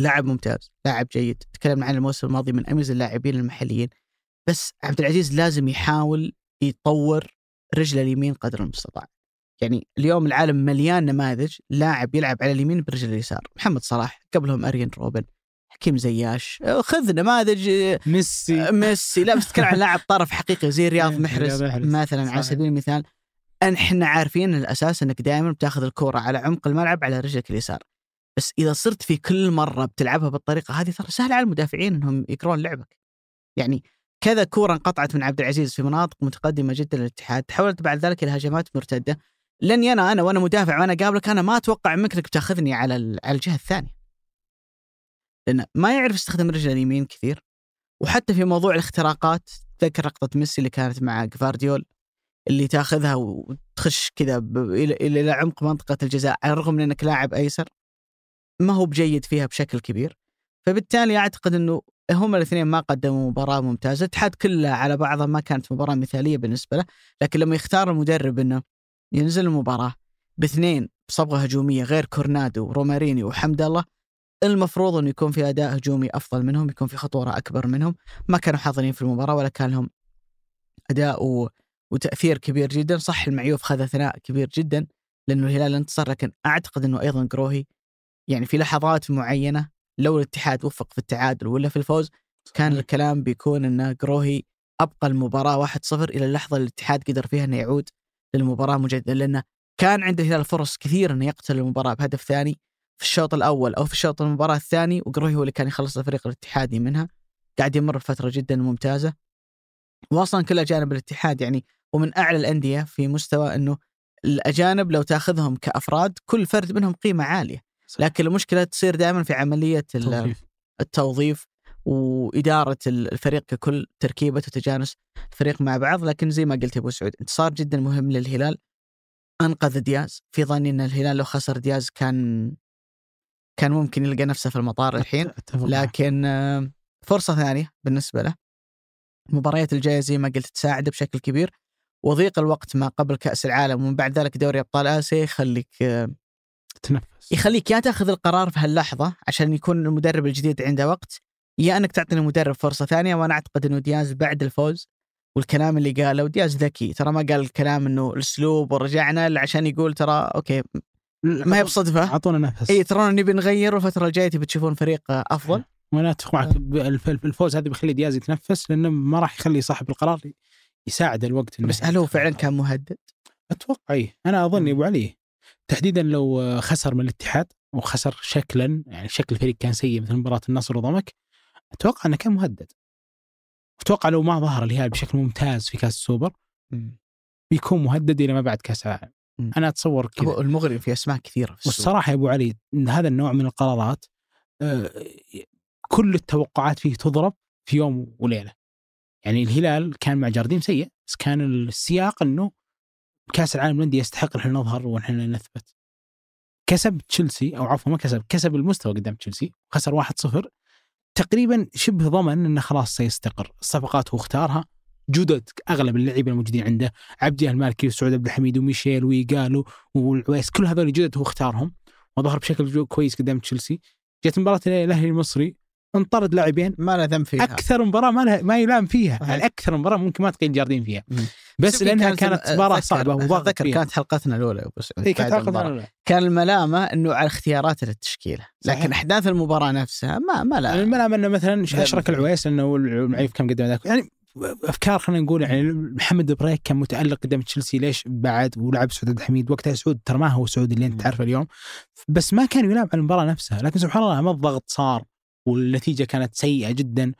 لاعب ممتاز لاعب جيد. تكلمنا عن الموسم الماضي من أميز اللاعبين المحليين. بس عبد العزيز لازم يحاول يطور رجله اليمين قدر المستطاع. يعني اليوم العالم مليان نماذج لاعب يلعب على اليمين برجل اليسار. محمد صلاح قبلهم أرين روبن. حكيم زياش. خذ نماذج ميسي. ميسي. لا بس تتكلم عن لاعب طرف حقيقي زي رياض محرز. مثلا على. سبيل المثال. إحنا عارفين الأساس إنك دائما بتاخذ الكوره على عمق الملعب على رجلك اليسار. بس إذا صرت في كل مرة بتلعبها بالطريقة هذه ترى سهل على المدافعين إنهم يقرون لعبك. يعني كذا كورة انقطعت من عبد العزيز في مناطق متقدمة جدا للاتحاد تحولت بعد ذلك إلى هجمات مرتدة. لاني أنا أنا وأنا مدافع وأنا قابلك أنا ما أتوقع منك إنك بتاخذني على على الجهة الثانية. لأنه ما يعرف يستخدم رجله اليمين كثير. وحتى في موضوع الاختراقات تذكر لقطة ميسي اللي كانت مع جفارديول اللي تاخذها وتخش كذا إلى عمق منطقة الجزاء على الرغم من إنك لاعب أيسر. ما هو بجيد فيها بشكل كبير. فبالتالي أعتقد إنه هم الاثنين ما قدموا مباراة ممتازة. الاتحاد كلها على بعضها ما كانت مباراة مثالية بالنسبة له. لكن لما يختار المدرب إنه ينزل المباراة بإثنين بصبغة هجومية غير كورنادو وروماريني وحمد الله المفروض إنه يكون في أداء هجومي أفضل منهم يكون في خطورة أكبر منهم. ما كانوا حاضرين في المباراة ولا كان لهم أداء و... وتأثير كبير جدا. صح المعيوف خذ ثناء كبير جدا لأنه الهلال انتصر لكن أعتقد إنه أيضا قروهي يعني في لحظات معينة لو الاتحاد وفق في التعادل ولا في الفوز كان الكلام بيكون إن قروهي أبقى المباراة 1-0 إلى اللحظة اللي الاتحاد قدر فيها إنه يعود للمباراة مجددا. لأنه كان عند الهلال فرص كثير إنه يقتل المباراة بهدف ثاني. في الشوط الأول أو في الشوط المباراة الثاني وقروهي هو اللي كان يخلص الفريق الاتحادي منها. قاعد يمر بفترة جدا ممتازة. واصلا كل أجانب الاتحاد يعني ومن أعلى الأندية في مستوى إنه الأجانب لو تأخذهم كأفراد كل فرد منهم قيمة عالية. لكن المشكلة تصير دائما في عملية ال- توظيف. التوظيف وإدارة الفريق ككل تركيبة وتجانس الفريق مع بعض. لكن زي ما قلت يا أبو سعود انتصار جدا مهم للهلال. أنقذ دياز. في ظني أن الهلال لو خسر دياز كان كان ممكن يلقى نفسه في المطار الحين. لكن آه، فرصة ثانية بالنسبة له. المباريات الجاية زي ما قلت تساعده بشكل كبير. وضيق الوقت ما قبل كأس العالم ومن بعد ذلك دوري أبطال آسيا يخليك آه، تنفس يخليك يا تاخذ القرار في هاللحظة عشان يكون المدرب الجديد عنده وقت يا أنك تعطي المدرب فرصة ثانية. وأنا أعتقد إنه دياز بعد الفوز والكلام اللي قاله ودياز ذكي. ترى ما قال الكلام إنه الأسلوب ورجعنا الا عشان يقول ترى أوكي ما هي بصدفة. أعطونا نفس. اي ترى نبي نغير والفترة الجاية تبي تشوفون فريق أفضل. وأنا اتفق معك الف- الفوز هذا بيخلي دياز يتنفس لأنه ما راح يخلي صاحب القرار يساعد الوقت بس هل هو فعلا. كان مهدد؟ أتوقع اي أنا اظن أبو علي. تحديدا لو خسر من الاتحاد وخسر شكلا يعني شكل الفريق كان سيء مثل مباراة النصر وضمك أتوقع إنه كان مهدد. أتوقع لو ما ظهر الهلال بشكل ممتاز في كأس السوبر بيكون مهدد إلى ما بعد كأس العالم. أنا أتصور كذا. هو المغرب في اسماء كثيرة في والصراحة يا أبو علي إن هذا النوع من القرارات آه، كل التوقعات فيه تضرب في يوم وليلة. يعني الهلال كان مع جارديم سيء بس كان السياق إنه كأس العالم للأندية يستحق نحن نظهر ونحن نثبت. كسب تشيلسي أو عفوا ما كسب كسب المستوى قدام تشيلسي خسر 1-0 تقريبا شبه ضمن إنه خلاص سيستقر، الصفقات هو اختارها. جدد أغلب اللعيبة الموجودين عنده عبدي المالكي وسعود عبد الحميد وميشيل ويقالو والعويس كل هذول جدد هو اختارهم وظهر بشكل كويس قدام تشيلسي جت مباراة الأهلي المصري انطرد لاعبين ما له ذنب فيها أكثر مباراة ما لها ما يلام فيها صحيح. يعني أكثر مباراة ممكن ما تقيل جاردين فيها مم. بس لأنها كانت مباراة صعبة وضغط فيها كانت حلقتنا الأولى إي كانت المباراة. أنا- كان الملامة إنه على اختيارات التشكيلة صحيح. لكن أحداث المباراة نفسها ما ما لا الملام إنه مثلا لا، أشرك. العويس إنه المعيف كان قدام ذاك يعني أفكار خلينا نقول يعني محمد بريك كان متألق قدام تشيلسي ليش بعد ولعب سعود عبد الحميد وقتها سعود ترى ما هو سعود اللي أنت. تعرفه اليوم. بس ما كان يلعب على المباراة نفسها لكن سبحان الله ما الضغط صار والنتيجة كانت سيئة جدا.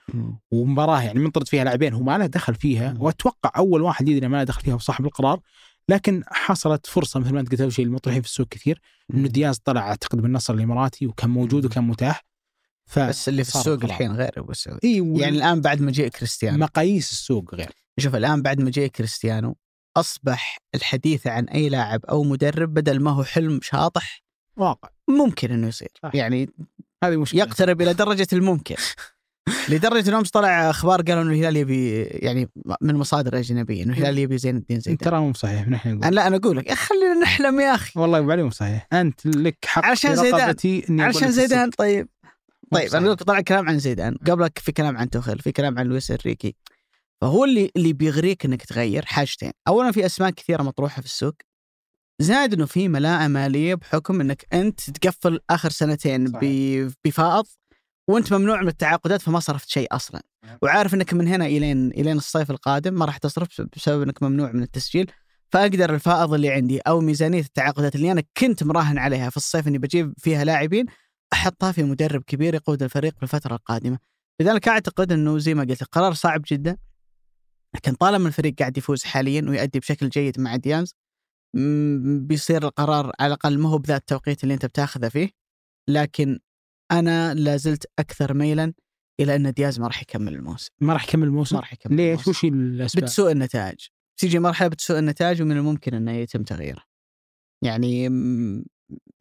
ومباراة يعني منطرد فيها لاعبين هو ما له دخل فيها. وأتوقع أول واحد يدري ما له دخل فيها هو صاحب القرار. لكن حصلت فرصة مثل ما أنت قلت أول شيء المطروحين في السوق كثير. إنه دياز طلع أعتقد بالنصر الإماراتي وكان موجود وكان متاح. ف بس اللي في السوق. الحين غير ابو سعود إي يعني الآن بعد مجيء كريستيانو. مقاييس السوق غير. شوف الآن بعد مجيء كريستيانو أصبح الحديث عن أي لاعب أو مدرب بدل ما هو حلم شاطح واقع. ممكن إنه يصير. صح. يعني هذه مشكلة. يقترب إلى درجة الممكن. لدرجة انه امس طلع أخبار قالوا إنه الهلال يبي يعني من مصادر أجنبية إنه الهلال يبي زين الدين زيدان. ترى مو صحيح نحن نقول. أنا لا أنا أقول لك خلينا نحلم يا أخي. والله بعدين مو صحيح. أنت لك حق علشان في زيدان. لك زيدان. طيب. طيب. أنا طلع كلام عن زيدان. قبلك في كلام عن توخيل في كلام عن لويس إنريكي. فهو اللي اللي بيغريك إنك تغير حاجتين. اولا في أسماء كثيرة مطروحة في السوق. زائد إنه في ملاءه مالية بحكم إنك أنت تقفل آخر سنتين بفائض وأنت ممنوع من التعاقدات فما صرفت شيء أصلا. نعم. وعارف إنك من هنا إلين إلين الصيف القادم ما راح تصرف بسبب إنك ممنوع من التسجيل. فأقدر الفائض اللي عندي أو ميزانية التعاقدات اللي أنا كنت مراهن عليها في الصيف إني بجيب فيها لاعبين أحطها في مدرب كبير يقود الفريق في الفترة القادمة. لذلك أعتقد إنه زي ما قلت القرار صعب جدا لكن طالما الفريق قاعد يفوز حاليا ويؤدي بشكل جيد مع ديانز بيصير القرار على الأقل ما هو بذات التوقيت اللي أنت بتاخذه فيه. لكن أنا لازلت أكثر ميلا إلى أن دياز ما راح يكمل الموسم. ما راح يكمل الموسم؟ ما راح يكمل ليش؟ الموسم. وش الأسباب؟ بتسوء النتائج. تيجي مرحلة بتسوء النتائج ومن الممكن أنه يتم تغييره. يعني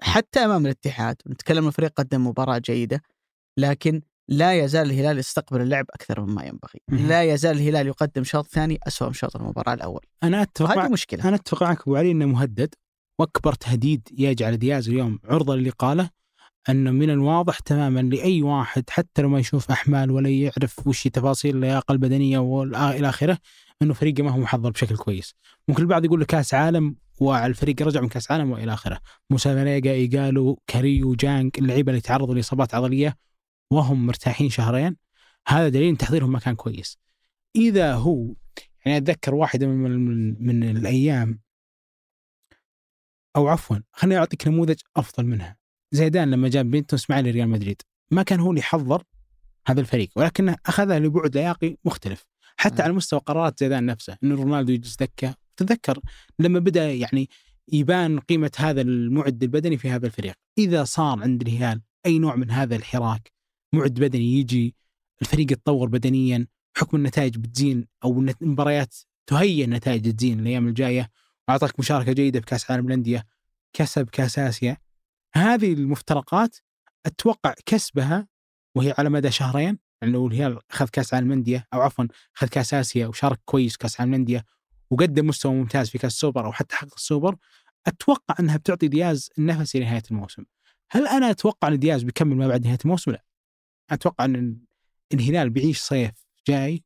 حتى أمام الاتحاد نتكلم الفريق قدم مباراة جيدة لكن لا يزال الهلال يستقبل اللعب أكثر مما ينبغي. لا يزال الهلال يقدم شوط ثاني اسوء من شوط المباراة الأول. أنا أتفق وهذه مع... مشكلة. أنا أتفق معك أبو علي إنه مهدد وأكبر تهديد يجعل دياز اليوم عرضة للي قاله إنه من الواضح تماما لأي واحد حتى لو ما يشوف أحمال ولا يعرف وش تفاصيل اللياقة البدنية والى آخره إنه فريقه ما هو محضر بشكل كويس. ممكن البعض يقول لك كأس عالم والفريق رجع من كأس عالم وإلى آخره. موسى ماريجا ايجالو كاريو جانج اللعيبة اللي تعرضوا لإصابات عضلية وهم مرتاحين شهرين هذا دليل إن تحضيرهم ما كان كويس. إذا هو يعني أتذكر واحدة من, من, من الأيام أو عفوا خليني أعطيك نموذج أفضل منها. زيدان لما جاب بنتو اسماعيلي ريال مدريد ما كان هو اللي حضر هذا الفريق ولكنه اخذه لبعد لياقي مختلف حتى. على مستوى قرارات زيدان نفسه إنه رونالدو يجلس دكة. تذكر لما بدأ يعني يبان قيمة هذا المعد البدني في هذا الفريق. إذا صار عند الهلال أي نوع من هذا الحراك معد بدني يجي الفريق يتطور بدنيا حكم النتائج بتزين أو المباريات تهيئ النتائج تزين الأيام الجاية وأعطاك مشاركة جيدة في كأس عالم الانديه كسب كأس آسيا. هذه المفترقات أتوقع كسبها وهي على مدى شهرين يعني لو الهلال أخذ كاس عالم الأندية أو عفوا أخذ كاس آسيا وشارك كويس كاس عالم الأندية وقدم مستوى ممتاز في كاس السوبر أو حتى حقق السوبر أتوقع أنها بتعطي دياز النفس إلى نهاية الموسم. هل أنا أتوقع أن دياز بيكمل ما بعد نهاية الموسم؟ لا. أتوقع أن الهلال بيعيش صيف جاي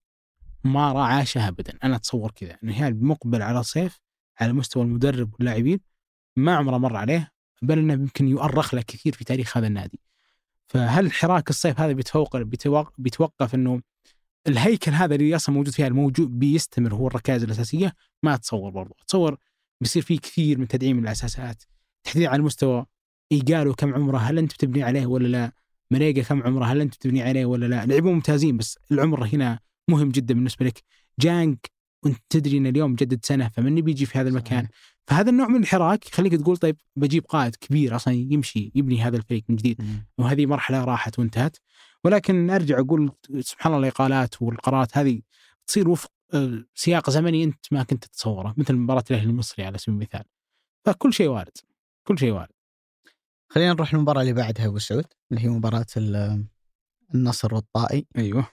ما راح عاشها ابدا، أنا أتصور كذا، أن الهلال مقبل على صيف على مستوى المدرب واللاعبين ما عمره مر عليه بل أنه يمكن يؤرخ له كثير في تاريخ هذا النادي. فهل حراك الصيف هذا بيتفوق بيتوق- بيتوقف إنه الهيكل هذا اللي أصلا موجود فيها الموجود بيستمر هو الركائز الأساسية؟ ما اتصور برضو، اتصور بيصير في كثير من تدعيم الأساسات، تحديدا على المستوى إيجالو كم عمره هل انت بتبني عليه ولا لا؟ مريقا كم عمره هل انت بتبني عليه ولا لا؟ لعيبه ممتازين بس العمر هنا مهم جدا بالنسبة لك. جانك وأنت تدري إن اليوم جدد سنة فمن بيجي في هذا المكان؟ فهذا النوع من الحراك يخليك تقول طيب بجيب قائد كبير أصلا يمشي يبني هذا الفريق من جديد. وهذه مرحلة راحت وانتهت. ولكن أرجع أقول سبحان الله الإقالات والقرارات هذه تصير وفق آه، سياق زمني أنت ما كنت تتصوره مثل مباراة الأهلي المصري على سبيل المثال. فكل شيء وارد كل شيء وارد. خلينا نروح للمباراة اللي بعدها أبو سعود اللي هي مباراة ال- النصر والطائي أيوه.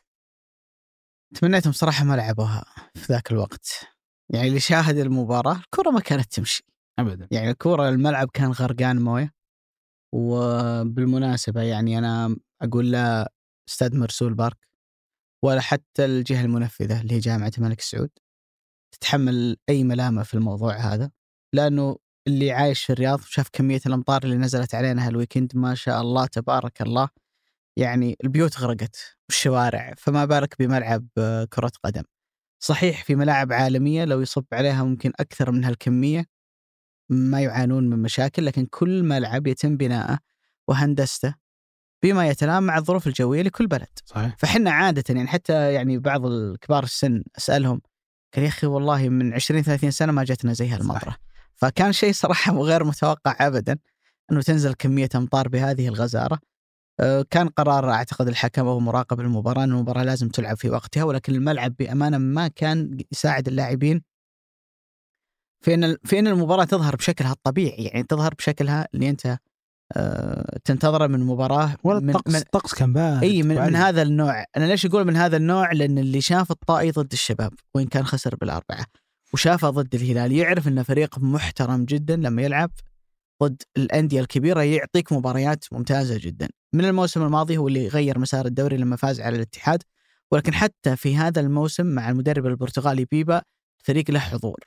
تمنيتهم صراحة ما لعبوها في ذاك الوقت. يعني اللي شاهد المباراة الكرة ما كانت تمشي. ابدا. يعني الكرة الملعب كان غرقان موية. وبالمناسبة يعني أنا أقول لا استاد مرسول بارك ولا حتى الجهة المنفذة اللي هي جامعة الملك سعود تتحمل أي ملامة في الموضوع هذا لأنه اللي عايش في الرياض شاف كمية الأمطار اللي نزلت علينا هالويكند ما شاء الله تبارك الله. يعني البيوت غرقت والشوارع فما بالك بملعب آه، كرة قدم. صحيح في ملاعب عالمية لو يصب عليها ممكن أكثر من هالكمية ما يعانون من مشاكل لكن كل ملعب يتم بناءه وهندسته بما يتلائم مع الظروف الجوية لكل بلد. صحيح. فحنا عاده يعني حتى يعني بعض الكبار السن أسألهم قال يا أخي والله من 20 30 سنة ما جتنا زي هالمطرة. فكان شيء صراحة غير متوقع ابدا إنه تنزل كمية أمطار بهذه الغزارة. آه، كان قرار أعتقد الحكم أو مراقب المباراة أن المباراة لازم تلعب في وقتها ولكن الملعب بأمانة ما كان يساعد اللاعبين في أن في أن المباراة تظهر بشكلها الطبيعي يعني تظهر بشكلها اللي أنت آه، تنتظره من مباراه ولا من الطقس من الطقس كان بارد إي من, من. هذا النوع أنا ليش أقول من هذا النوع لأن اللي شاف الطائي ضد الشباب وإن كان خسر بالأربعة وشافه ضد الهلال يعرف انه فريق محترم جدا لما يلعب ضد الأندية الكبيرة يعطيك مباريات ممتازة جدا. من الموسم الماضي هو اللي غير مسار الدوري لما فاز على الاتحاد ولكن حتى في هذا الموسم مع المدرب البرتغالي بيبا فريق له حضور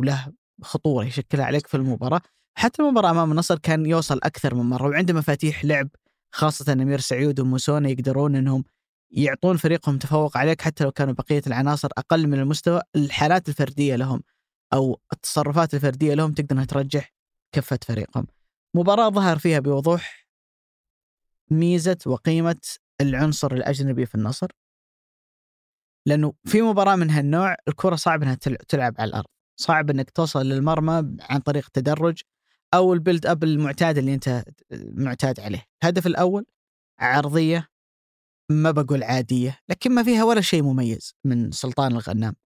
وله خطورة يشكلها عليك في المباراة. حتى المباراة أمام النصر كان يوصل أكثر من مرة وعنده مفاتيح لعب خاصة أمير سعيود وموسونا يقدرون إنهم يعطون فريقهم تفوق عليك حتى لو كانوا بقية العناصر أقل من المستوى الحالات الفردية لهم أو التصرفات الفردية لهم تقدر إنها ترجح كفة فريقهم. مباراة ظهر فيها بوضوح ميزة وقيمة العنصر الأجنبي في النصر. لأنه في مباراة من هالنوع الكرة صعب إنها تل- تلعب على الأرض، صعب إنك توصل للمرمى عن طريق تدرج أو ال build up المعتاد اللي أنت معتاد عليه. الهدف الأول عرضية ما بقول عادية، لكن ما فيها ولا شيء مميز من سلطان الغنام.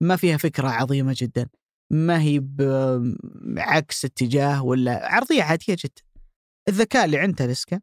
ما فيها فكرة عظيمة جدا. ما هي بعكس اتجاه ولا عرضية عادية جدا. الذكاء اللي عند تاليسكا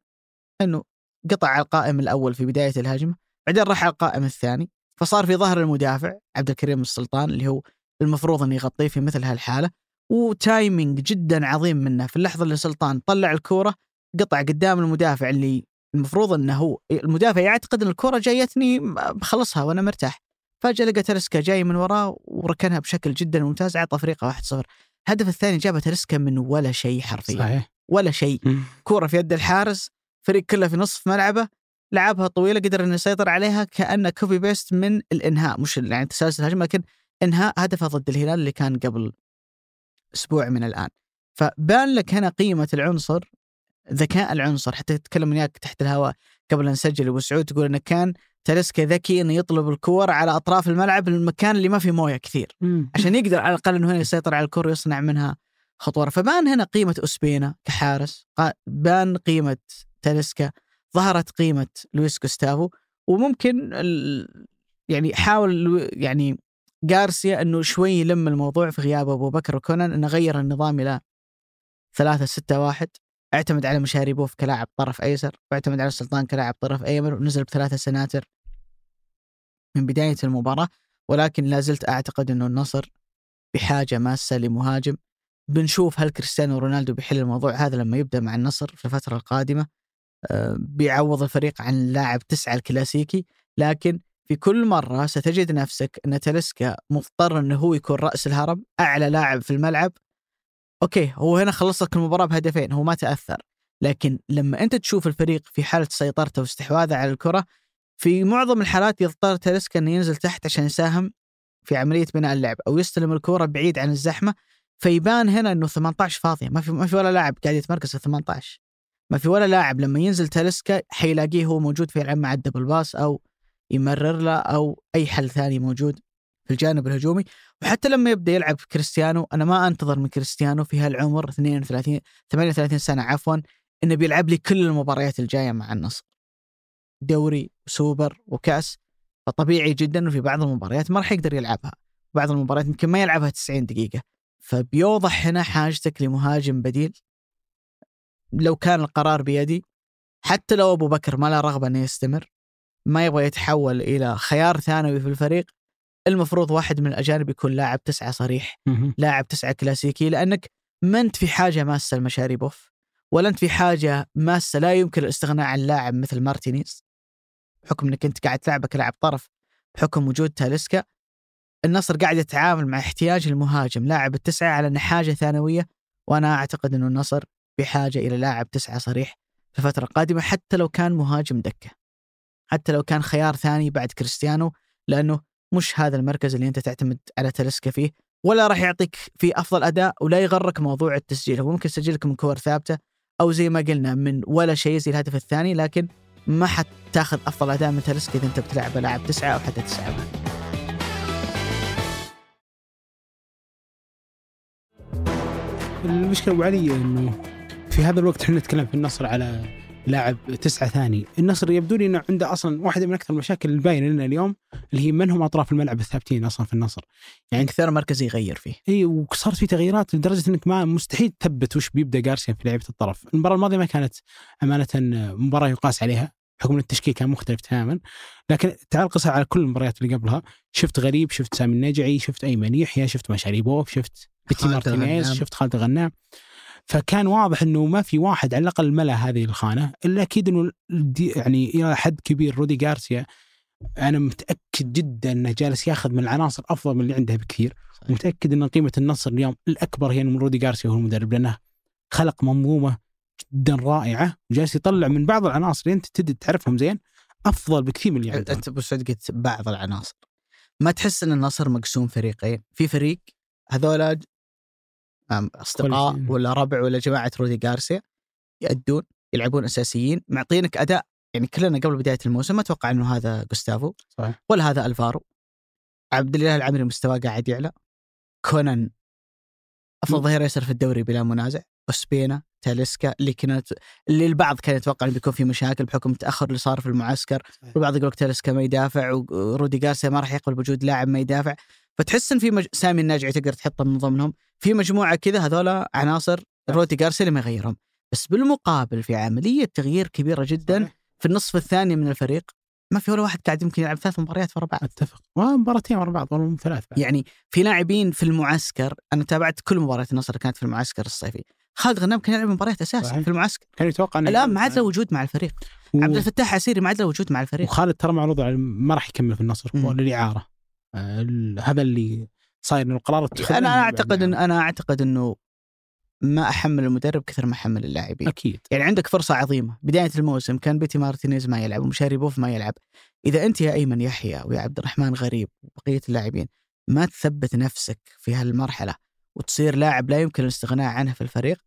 إنه قطع على القائم الأول في بداية الهجمة، بعدين راح على القائم الثاني، فصار في ظهر المدافع عبد الكريم السلطان اللي هو المفروض إنه يغطيه في مثل هالحالة، وتايمينج جدا عظيم منه. في اللحظة اللي سلطان طلع الكورة قطع قدام المدافع اللي المفروض إنه هو المدافع يعتقد إن الكورة جايتني بخلصها وأنا مرتاح. فجأة لقى تاليسكا جاي من وراه وركنها بشكل جدا ممتاز اعطى فريقه 1-0 الهدف الثاني جابه تاليسكا من ولا شيء حرفيا. صحيح. ولا شيء. كوره في يد الحارس فريق كله في نصف ملعبه لعبها طويلة قدر إنه يسيطر عليها كأنه copy paste من الإنهاء. مش يعني تسلسل الهجمة لكن إنهاء هدفه ضد الهلال اللي كان قبل أسبوع من الآن. فبان لك هنا قيمة العنصر ذكاء العنصر. حتى تتكلم وياك تحت الهواء قبل أن نسجل أبو سعود تقول إنه كان تلسكا ذكي إنه يطلب الكور على أطراف الملعب المكان اللي ما فيه مويه كثير. عشان يقدر على الأقل إنه هنا يسيطر على الكره ويصنع منها خطورة. فبان هنا قيمة اسبينا كحارس بان قيمة تلسكا ظهرت قيمة لويس جوستافو وممكن ال... يعني حاول يعني غارسيا إنه شوي يلم الموضوع في غياب أبو بكر وكونان إنه غير النظام إلى 3 6 1 اعتمد على مشاريبوف كلاعب طرف أيسر واعتمد على السلطان كلاعب طرف أيمن ونزل بثلاثة سناتر من بداية المباراة. ولكن لا زلت أعتقد إنه النصر بحاجة ماسة لمهاجم. بنشوف هل كريستيانو رونالدو بيحل الموضوع هذا لما يبدأ مع النصر في الفترة القادمة. آه، بيعوض الفريق عن لاعب تسعة الكلاسيكي. لكن في كل مرة ستجد نفسك أن تلسكا مضطر إنه هو يكون رأس الهرم أعلى لاعب في الملعب. Okay هو هنا خلص لك المباراة بهدفين هو ما تأثر. لكن لما أنت تشوف الفريق في حالة سيطرته واستحواذه على الكرة في معظم الحالات يضطر تاليسكا إنه ينزل تحت عشان يساهم في عملية بناء اللعب أو يستلم الكرة بعيد عن الزحمة. فيبان هنا إنه 18 فاضية ما في ما في ولا لاعب قاعد يتمركز في 18 ما في ولا لاعب لما ينزل تاليسكا حيلاقيه هو موجود في يلعب مع ال double pass أو يمرر له أو أي حل ثاني موجود. في الجانب الهجومي. وحتى لما يبدأ يلعب كريستيانو أنا ما أنتظر من كريستيانو في هالعمر 32 38 سنة عفوا إنه بيلعب لي كل المباريات الجاية مع النصر. دوري وسوبر وكأس فطبيعي جدا إنه في بعض المباريات ما راح يقدر يلعبها. بعض المباريات يمكن ما يلعبها 90 دقيقة. فبيوضح هنا حاجتك لمهاجم بديل. لو كان القرار بيدي حتى لو أبو بكر ما له رغبة إنه يستمر ما يبغى يتحول إلى خيار ثانوي في الفريق المفروض واحد من الأجانب يكون لاعب تسعة صريح لاعب تسعة كلاسيكي لأنك ما أنت في حاجة ماسة المشاريبوف ولا أنت في حاجة ماسة لا يمكن الاستغناء عن لاعب مثل مارتينيز. بحكم إنك أنت قاعد تلعبه كلاعب طرف بحكم وجود تاليسكا النصر قاعد يتعامل مع احتياج المهاجم لاعب التسعة على إنه حاجة ثانوية وأنا أعتقد إنه النصر بحاجة إلى لاعب تسعة صريح في الفترة القادمه حتى لو كان مهاجم دكة. حتى لو كان خيار ثاني بعد كريستيانو لأنه مش هذا المركز اللي أنت تعتمد على تلسكا فيه ولا راح يعطيك فيه أفضل أداء ولا يغرك موضوع التسجيل هو ممكن يسجل لك من كور ثابتة أو زي ما قلنا من ولا شيء زي الهدف الثاني لكن ما حتاخذ أفضل أداء من تاليسكا إذا أنت بتلعب لاعب تسعة أو حتى تسعة بعد. المشكلة أبو علي إنه في هذا الوقت إحنا نتكلم في النصر على لاعب تسعة ثاني. النصر يبدو لي إنه عنده أصلا واحدة من أكثر المشاكل الباينة لنا اليوم اللي هي من هم أطراف الملعب الثابتين أصلا في النصر؟ يعني أكثر مركز يغير فيه. إي وصارت في تغييرات لدرجة إنك ما مستحيل تثبت وش بيبدأ جارسيا في لعيبة الطرف، المباراة الماضية ما كانت أمانة مباراة يقاس عليها بحكم إن التشكيل كان مختلف تماما. لكن تعال قصها على كل المباريات اللي قبلها. شفت غريب شفت سامي النجعي شفت أيمن يحيى شفت مشاريبوف شفت بيتي مارتينيز. شفت خالد الغنام. فكان واضح إنه ما في واحد على الأقل ملا هذه الخانة إلا أكيد إنه يعني إلى حد كبير رودي غارسيا أنا متأكد جدا إنه جالس ياخذ من العناصر أفضل من اللي عنده بكثير. متأكد إن قيمة النصر اليوم الأكبر هي من رودي غارسيا هو المدرب لأنه خلق منظومة جدا رائعة وجالس يطلع من بعض العناصر. اللي أنت تبدا تعرفهم زين؟ أفضل بكثير من اللي عندهم. انت ابو قلت بعض العناصر. ما تحس إن النصر مقسوم فريقين، في فريق هذولا أصدقاء كويسين. ولا ربع ولا جماعة رودي غارسيا يأدون يلعبون أساسيين معطينك أداء. يعني كلنا قبل بداية الموسم ما أتوقع إنه هذا جوستافو صحيح. ولا هذا ألفارو. عبد الله العمري مستواه قاعد يعلى. كونان أفضل. ظهير يسر في الدوري بلا منازع. وسبينا تاليسكا اللي كانت اللي البعض كان يتوقع إنه بيكون في مشاكل بحكم التأخر اللي صار في المعسكر. صحيح. والبعض يقول لك تاليسكا ما يدافع ورودي جارسيا ما راح يقبل بوجود لاعب ما يدافع. فتحس إن في مج... سامي الناجعي تقدر تحطه من ضمنهم. في مجموعة كذا هذولا عناصر رودي جارسيا اللي ما يغيرهم. بس بالمقابل في عملية تغيير كبيرة جدا. في النصف الثاني من الفريق ما في ولا واحد قاعد يمكن يلعب ثلاث مباريات ورا بعض. أتفق. ومباراتين ورا بعض والله ثلاث بعد. يعني في لاعبين في المعسكر أنا تابعت كل مباريات النصر اللي كانت في المعسكر الصيفي. خالد غنام كان يلعب مباريات أساسي صحيح. في المعسكر. كان يتوقع إنه الآن ما عاد له وجود مع الفريق. و- عبد الفتاح عسيري ما عاد له وجود مع الفريق. وخالد ترى معروض ما راح يكمل في النصر للاعاره هذا اللي صاير إنه القرار أنا أعتقد ان الإعارة. أنا أعتقد إنه ما أحمل المدرب كثر ما أحمل اللاعبين. أكيد. يعني عندك فرصة عظيمة. بداية الموسم كان بيتي مارتينيز ما يلعب وماشاريبوف ما يلعب. إذا أنت يا أيمن يحيى ويا عبد الرحمن غريب وبقيه اللاعبين ما تثبت نفسك في هالمرحلة وتصير لاعب لا يمكن الاستغناء عنه في الفريق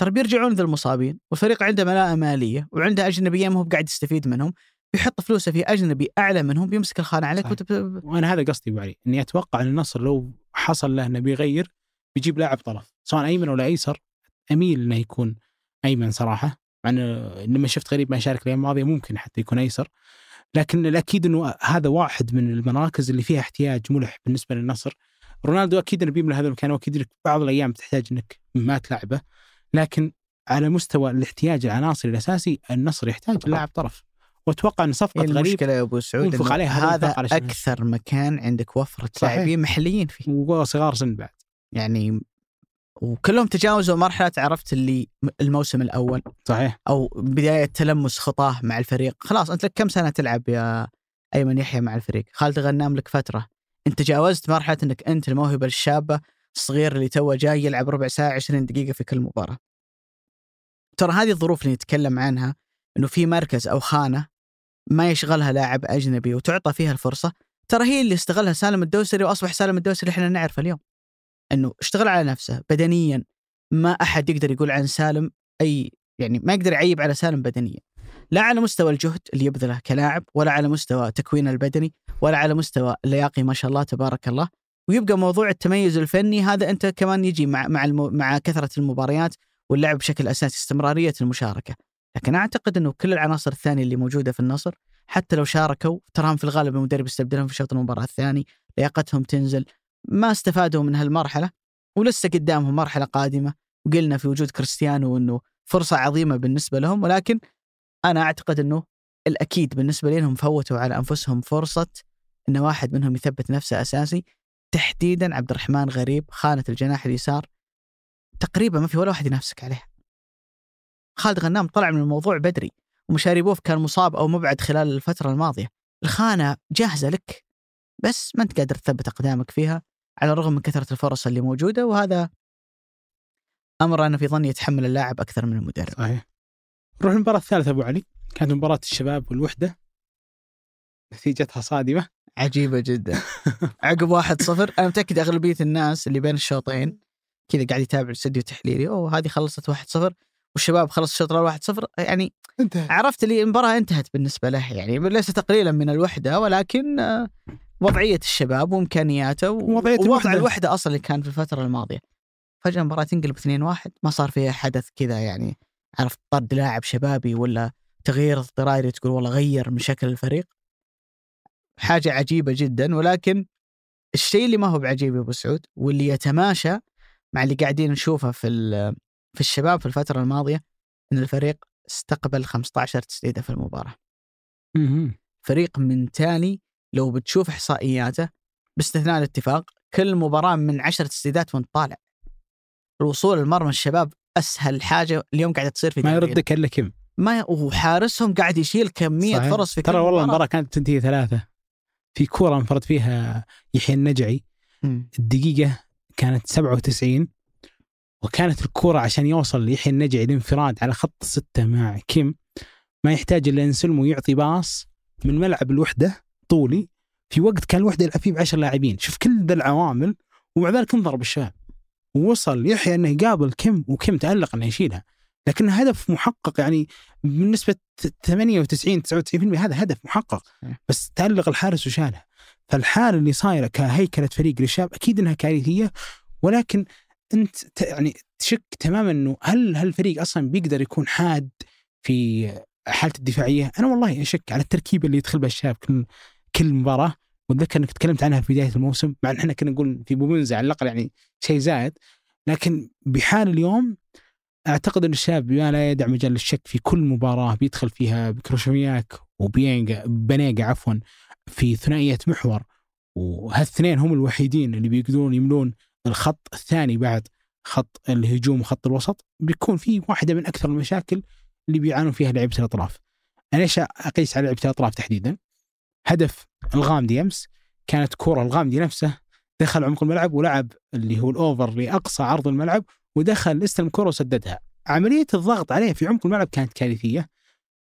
ترى بيرجعون ذا المصابين والفريق عنده ملاءه مالية وعنده أجنبيين ما هو قاعد يستفيد منهم. بيحط فلوسه في أجنبي أعلى منهم بيمسك الخانة عليك صحيح. وتب... وأنا هذا قصدي ابو علي إني أتوقع أن النصر لو حصل له إنه بيغير بيجيب لاعب طرف سواء أيمن ولا أيسر أميل إنه يكون أيمن صراحة مع إنه لما شفت غريب ما يشارك الأيام الماضية ممكن حتى يكون أيسر لكن الأكيد إنه هذا واحد من المراكز اللي فيها احتياج ملح بالنسبة للنصر رونالدو أكيد إنه بيملى هذا المكان وأكيد لك بعض الأيام تحتاج إنك ما تلعبه لكن على مستوى الاحتياج العناصري الأساسي النصر يحتاج لاعب طرف وأتوقع إن صفقة هي غريب المشكلة يا أبو سعود ينفخ إنه عليه هذا على. أكثر مكان عندك وفرة. لاعبين محليين فيه. وصغار سن بعد. يعني وكلهم تجاوزوا مرحلة عرفت اللي الموسم الأول. صحيح. أو بداية تلمس خطاه مع الفريق. خلاص أنت لك كم سنة تلعب يا أيمن يحيى مع الفريق؟ خالد غنام لك فترة. أنت تجاوزت مرحلة إنك أنت الموهبة الشابة الصغير اللي توه جاي يلعب ربع ساعة 20 دقيقة في كل مباراة. ترى هذه الظروف اللي نتكلم عنها إنه في مركز أو خانة ما يشغلها لاعب أجنبي وتعطى فيها الفرصة. ترى هي اللي استغلها سالم الدوسري وأصبح سالم الدوسري إحنا نعرفه اليوم. إنه اشتغل على نفسه بدنيا ما أحد يقدر يقول عن سالم أي يعني ما يقدر يعيب على سالم بدنيا. لا على مستوى الجهد اللي يبذله كلاعب ولا على مستوى تكوينه البدني ولا على مستوى اللياقي ما شاء الله تبارك الله. ويبقى موضوع التميز الفني هذا أنت كمان يجي مع مع. مع كثرة المباريات واللعب بشكل أساسي استمرارية المشاركة. لكن أعتقد إنه كل العناصر الثانية اللي موجودة في النصر حتى لو شاركوا تراهم في الغالب المدرب يستبدلهم في شوط المباراة الثاني لياقتهم تنزل. ما استفادوا من هالمرحلة ولسه قدامهم مرحلة قادمة وقلنا في وجود كريستيانو إنه فرصة عظيمة بالنسبة لهم ولكن أنا أعتقد إنه الأكيد بالنسبة لي انهم فوتوا على أنفسهم فرصة إن واحد منهم يثبت نفسه أساسي تحديدا عبد الرحمن غريب خانة الجناح اليسار. تقريبا ما في ولا واحد ينافسك عليها. خالد غنام طلع من الموضوع بدري ومشاريبوف كان مصاب أو مبعد خلال الفترة الماضية. الخانة جاهزة لك بس ما أنت قادر تثبت أقدامك فيها على الرغم من كثرة الفرص اللي موجودة وهذا أمر أنا في ظني يتحمل اللاعب أكثر من المدرب. صحيح. نروح المباراة الثالثة أبو علي. كانت مباراة الشباب والوحدة. نتيجتها صادمة. عجيبة جدا. عقب واحد صفر. أنا متأكد أغلبية الناس اللي بين الشوطين كذا قاعد يتابع الاستديو تحليلي أوه هذه خلصت واحد صفر. والشباب خلص الشوط الأول 1-0 يعني انتهى عرفت لي المباراه انتهت بالنسبة له يعني ليس تقليلا من الوحدة ولكن آه، وضعية الشباب وامكانياته و- وضعية ووضع الوحدة. الوحده أصلا اللي كان في الفترة الماضية. فجأة المباراه تنقلب 2-1 ما صار فيها حدث كذا يعني عرفت طرد لاعب شبابي ولا تغيير اضطراري تقول والله غير من شكل الفريق؟ حاجة عجيبة جدا ولكن الشيء اللي ما هو بعجيب يا أبو سعود واللي يتماشى مع اللي قاعدين نشوفه في في الشباب في الفترة الماضية إن الفريق استقبل 15 تسديدة في المباراة مهم. فريق من تالي لو بتشوف إحصائياته باستثناء الاتفاق كل مباراة من 10 تسديدات وانت طالع الوصول لمرمى الشباب أسهل حاجة اليوم قاعدة تصير في ما. يردك إلا كم ما وحارسهم قاعد يشيل كمية صحيح. فرص في ترى والله مباراة. المباراة كانت تنتهي ثلاثة في كورة انفرد فيها يحيى النجعي مم. الدقيقة كانت 97 وكانت الكوره عشان يوصل ليحيى النجعي الانفراد على خط السته مع كيم ما يحتاج إلا ينسلم ويعطي باص من ملعب الوحدة طولي. في وقت كان الوحدة يلعب فيه بعشر لاعبين. شوف كل ذا العوامل ومع ذلك انضرب الشباب. ووصل يحيى إنه يقابل كيم وكيم تألق إنه يشيلها. لكن هدف محقق يعني بنسبه 98 99% هذا هدف محقق. بس تألق الحارس وشالها. فالحالة اللي صايرة كهيكلة فريق للشباب أكيد إنها كارثية ولكن أنت يعني تشك تماما إنه هل هالفريق أصلا بيقدر يكون حاد في حالة الدفاعية؟ أنا والله أشك على التركيبه اللي يدخل بها الشباب كل كل مباراة. وأتذكر إنك تكلمت عنها في بداية الموسم مع إن إحنا كنا نقول في بوبنزا على الأقل يعني شيء زائد لكن بحال اليوم أعتقد إن الشاب بما لا يدع مجال للشك في كل مباراة بيدخل فيها بكروشومياك وبينجا بنيجا عفوا في ثنائية محور. وهالاثنين هم الوحيدين اللي بيقدرون يملون الخط الثاني بعد خط الهجوم وخط الوسط بيكون في واحدة من أكثر المشاكل اللي بيعانون فيها لعيبة الأطراف. أنا ليش أقيس على لعيبة الأطراف تحديدا؟ هدف الغامدي أمس كانت كرة الغامدي نفسه دخل عمق الملعب ولعب اللي هو الأوفر لأقصى عرض الملعب ودخل استلم الكره وسددها. عملية الضغط عليه في عمق الملعب كانت كارثية.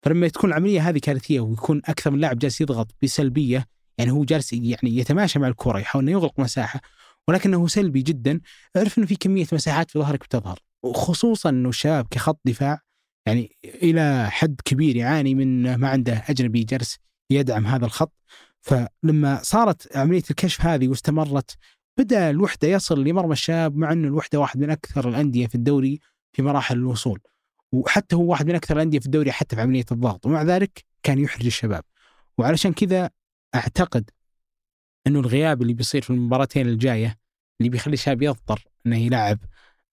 فلما تكون العملية هذه كارثية ويكون أكثر من لاعب جالس يضغط بسلبية يعني هو جالس يعني يتماشى مع الكرة يحاول إنه يغلق مساحة ولكنه سلبي جدا. اعرف إنه في كمية مساحات في ظهرك بتظهر وخصوصا إنه الشباب كخط دفاع يعني إلى حد كبير يعاني من ما عنده أجنبي جالس يدعم هذا الخط. فلما صارت عملية الكشف هذه واستمرت بدأ الوحدة يصل لمرمى الشاب مع إنه الوحدة واحد من أكثر الأندية في الدوري في مراحل الوصول. وحتى هو واحد من أكثر الأندية في الدوري حتى في عملية الضغط. ومع ذلك كان يحرج الشباب. وعلشان كذا أعتقد إنه الغياب اللي بيصير في المباراتين الجاية اللي بيخلي الشباب يضطر إنه يلعب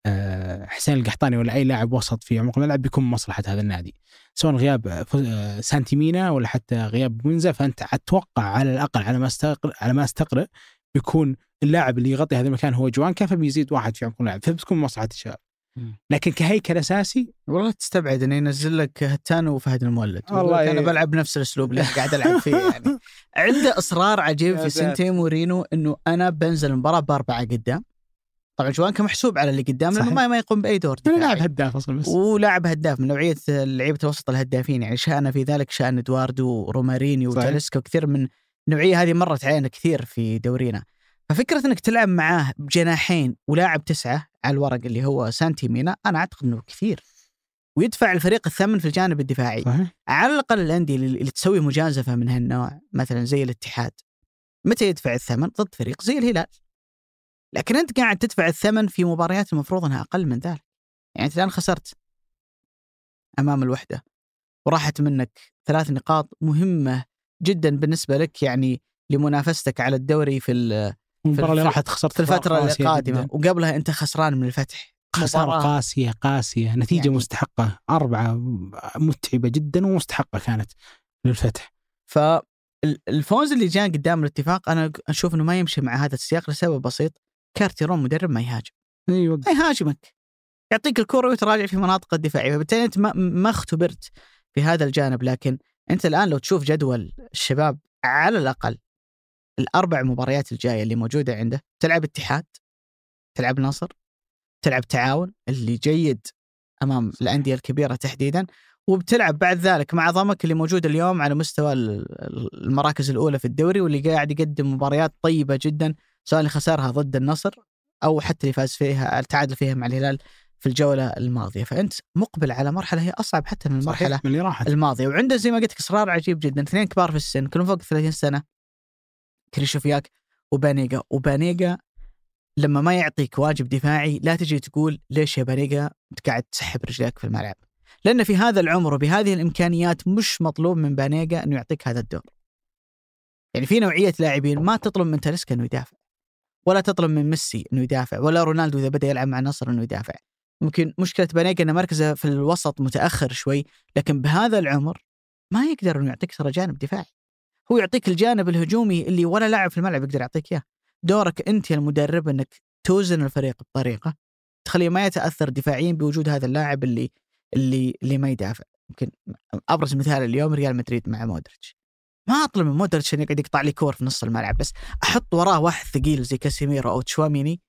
آه، حسين القحطاني ولا أي لاعب وسط في عمق الملعب بيكون مصلحة هذا النادي سواء غياب آه، آه، سانتيمينا ولا حتى غياب منزا فأنت أتوقع على الأقل على ما استقرأ على ما أستقرأ بيكون اللاعب اللي يغطي هذا المكان هو جوانكا فبيزيد واحد في عمق الملعب فبتكون مصلحة الشباب. لكن كهيكل أساسي والله تستبعد إنه ينزل لك هتان وفهد المولد والله أنا إيه. بلعب نفس الأسلوب اللي قاعد ألعب فيه يعني عنده إصرار عجيب في ساتر. سنتي مورينو إنه أنا بنزل المباراه بأربعة قدام طبعا جوانكا محسوب على اللي قدام لأنه. ما ما يقوم بأي دور أنا دفاعي. لاعب هداف أصلا بس ولاعب هداف من نوعية لعيبة الوسط الهدافين يعني شأن في ذلك شأن إدواردو ورومارينيو. وتاليسكا وكثير من النوعيه هذه مرت علينا كثير في دورينا ففكرة إنك تلعب معاه بجناحين ولاعب تسعة على الورق اللي هو سانتي مينا أنا أعتقد إنه كثير. ويدفع الفريق الثمن في الجانب الدفاعي. صحيح. على الأقل الأندية اللي اللي تسوي مجازفة من هالنوع مثلا زي الاتحاد. متى يدفع الثمن؟ ضد فريق زي الهلال. لكن أنت قاعد تدفع الثمن في مباريات المفروض إنها أقل من ذلك. يعني انت الآن خسرت أمام الوحدة وراحت منك ثلاث نقاط مهمة جدا بالنسبة لك يعني لمنافستك على الدوري في المباراه اللي راحت خسرت في الفترة القادمة. وقبلها أنت خسران من الفتح. خسارة مباراة- قاسية قاسية. نتيجة يعني- مستحقة. أربعة متعبة جدا ومستحقة كانت للفتح. فالفوز اللي جاء قدام الاتفاق أنا أشوف إنه ما يمشي مع هذا السياق لسبب بسيط. كارتيرون مدرب ما يهاجم. أيوه ما يهاجمك. يعطيك الكرة ويتراجع في مناطق الدفاعية. فبالتالي أنت ما, ما اختبرت في هذا الجانب. لكن أنت الآن لو تشوف جدول الشباب على الأقل الأربع مباريات الجاية اللي موجودة عنده تلعب اتحاد تلعب نصر تلعب تعاون اللي جيد أمام الأندية الكبيرة تحديدا وبتلعب بعد ذلك مع ضمك اللي موجود اليوم على مستوى ال- المراكز الأولى في الدوري واللي قاعد يقدم مباريات طيبة جدا سواء اللي خسرها ضد النصر أو حتى اللي فاز فيها التعادل فيها مع الهلال في الجولة الماضية. فأنت مقبل على مرحلة هي أصعب حتى من المرحلة من اللي راحت. الماضية وعنده زي ما قلت لك إصرار عجيب جدا اثنين كبار في السن كلهم فوق 30 سنة. كريشوفياك وبانيجا. وبانيجا لما ما يعطيك واجب دفاعي لا تجي تقول ليش يا بانيجا أنت قاعد تسحب رجليك في الملعب؟ لأن في هذا العمر وبهذه الإمكانيات مش مطلوب من بانيجا انه يعطيك هذا الدور. يعني في نوعية لاعبين ما تطلب من تاليسكا أنه يدافع ولا تطلب من ميسي أنه يدافع ولا رونالدو إذا بدأ يلعب مع النصر أنه يدافع. ممكن مشكلة بانيجا انه مركزه في الوسط متأخر شوي لكن بهذا العمر ما يقدر أنه يعطيك ترى جانب دفاعي. هو يعطيك الجانب الهجومي اللي ولا لاعب في الملعب يقدر يعطيك إياه. دورك أنت يا المدرب إنك توزن الفريق بطريقة تخليه ما يتأثر دفاعيا بوجود هذا اللاعب اللي اللي اللي ما يدافع. يمكن أبرز مثال اليوم ريال مدريد مع مودريتش. ما أطلب من مودريتش انه يقعد يقطع لي كور في نص الملعب بس أحط وراه واحد ثقيل زي كاسيميرو أو تشواميني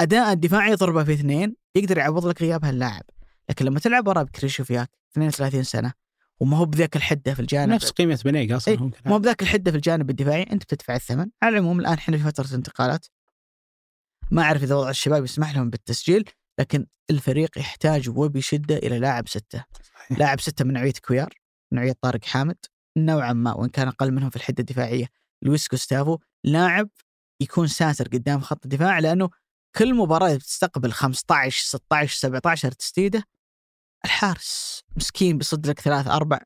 أداء الدفاعي ضربه في اثنين يقدر يعوض لك غياب هاللاعب. لكن لما تلعب وراه بكريشوفياك 32 سنة وما هو بذاك الحدة في الجانب. نفس قيمة بنيجا أصلا إيه، ما هو بذاك الحدة في الجانب الدفاعي. أنت بتدفع الثمن. على العموم الآن إحنا في فترة انتقالات. ما أعرف إذا وضع الشباب يسمح لهم بالتسجيل لكن الفريق يحتاج وبشدة إلى لاعب ستة. صحيح. لاعب ستة من نوعية كويار من نوعية طارق حامد. نوعا ما وإن كان أقل منهم في الحدة الدفاعية لويس جوستافو لاعب يكون ساتر قدام خط الدفاع لأنه كل مباراة بتستقبل 15 16 17 تسديدة. الحارس مسكين بيصد لك ثلاث أربع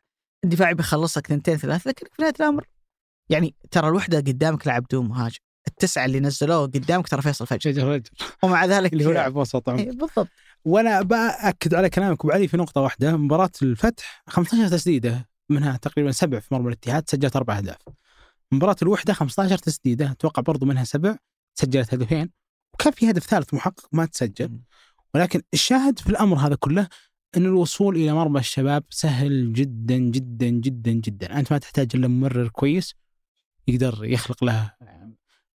الدفاعي بيخلص لك ثنتين ثلاث لكن في نهاية الأمر. يعني ترى الوحدة قدامك لاعب دون مهاجم التسعة اللي نزلوه قدامك ترى فيصل فجر. شجر رجل ومع ذلك اللي هو لاعب وسط. إيه، بالضبط. وأنا بأكد على كلامك أبو علي في نقطة واحدة. مباراة الفتح 15 تسديدة منها تقريبا سبع في مرمى الاتحاد سجلت أربع أهداف. مباراة الوحدة 15 تسديدة أتوقع برضو منها سبع سجلت هدفين. وكان في هدف ثالث محقق ما تسجل. ولكن الشاهد في الأمر هذا كله إن الوصول إلى مرمى الشباب سهل جدا جدا جدا جدا. أنت ما تحتاج إلا ممرر كويس يقدر يخلق له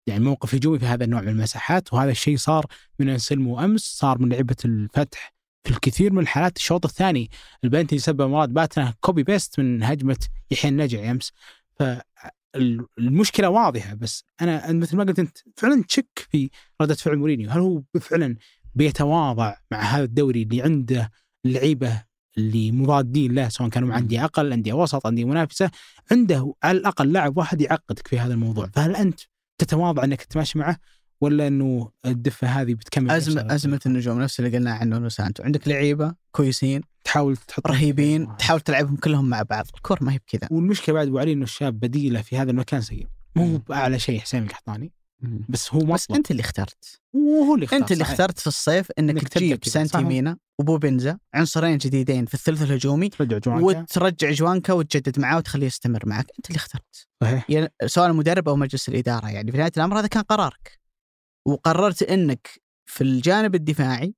يعني موقف هجومي في هذا النوع من المساحات. وهذا الشيء صار من انسلمو امس صار من لعيبه الفتح في الكثير من الحالات. الشوط الثاني البنلتي سبب مراد باتنا copy paste من هجمة يحيى النجعي أمس. فالمشكلة واضحة بس أنا مثل ما قلت أنت فعلا تشك في ردة فعل مورينيو. هل هو فعلا بيتواضع مع هذا الدوري اللي عنده اللعيبة اللي مضادين له سواء كانوا مع أندية أقل أندية وسط أندية منافسة عنده على الأقل لاعب واحد يعقدك في هذا الموضوع. فهل أنت تتواضع إنك تماشي معه ولا إنه الدفة هذه بتكمل ازمه؟ أزمة النجوم نفس اللي قلنا عنه سانتو عندك لعيبة كويسين تحاول تحط رهيبين تحاول تلعبهم كلهم مع بعض. الكور ما هي بكذا. والمشكلة بعد أبو علي إنه الشاب بديله في هذا المكان سيء مو بأعلى شيء حسين القحطاني. بس هو بس مطلب أنت اللي اخترت. وهو اللي اختار انت اللي صحيح. اخترت في الصيف إنك, إنك تجيب سانتي صحيح. مينا وبوبنزا عنصرين جديدين في الثلث الهجومي رجع جوانكا. وترجع جوانكا وتجدد معاه وتخليه يستمر معك. أنت اللي اخترت. صحيح. يعني سواء المدرب أو مجلس الإدارة يعني في نهاية الأمر هذا كان قرارك. وقررت إنك في الجانب الدفاعي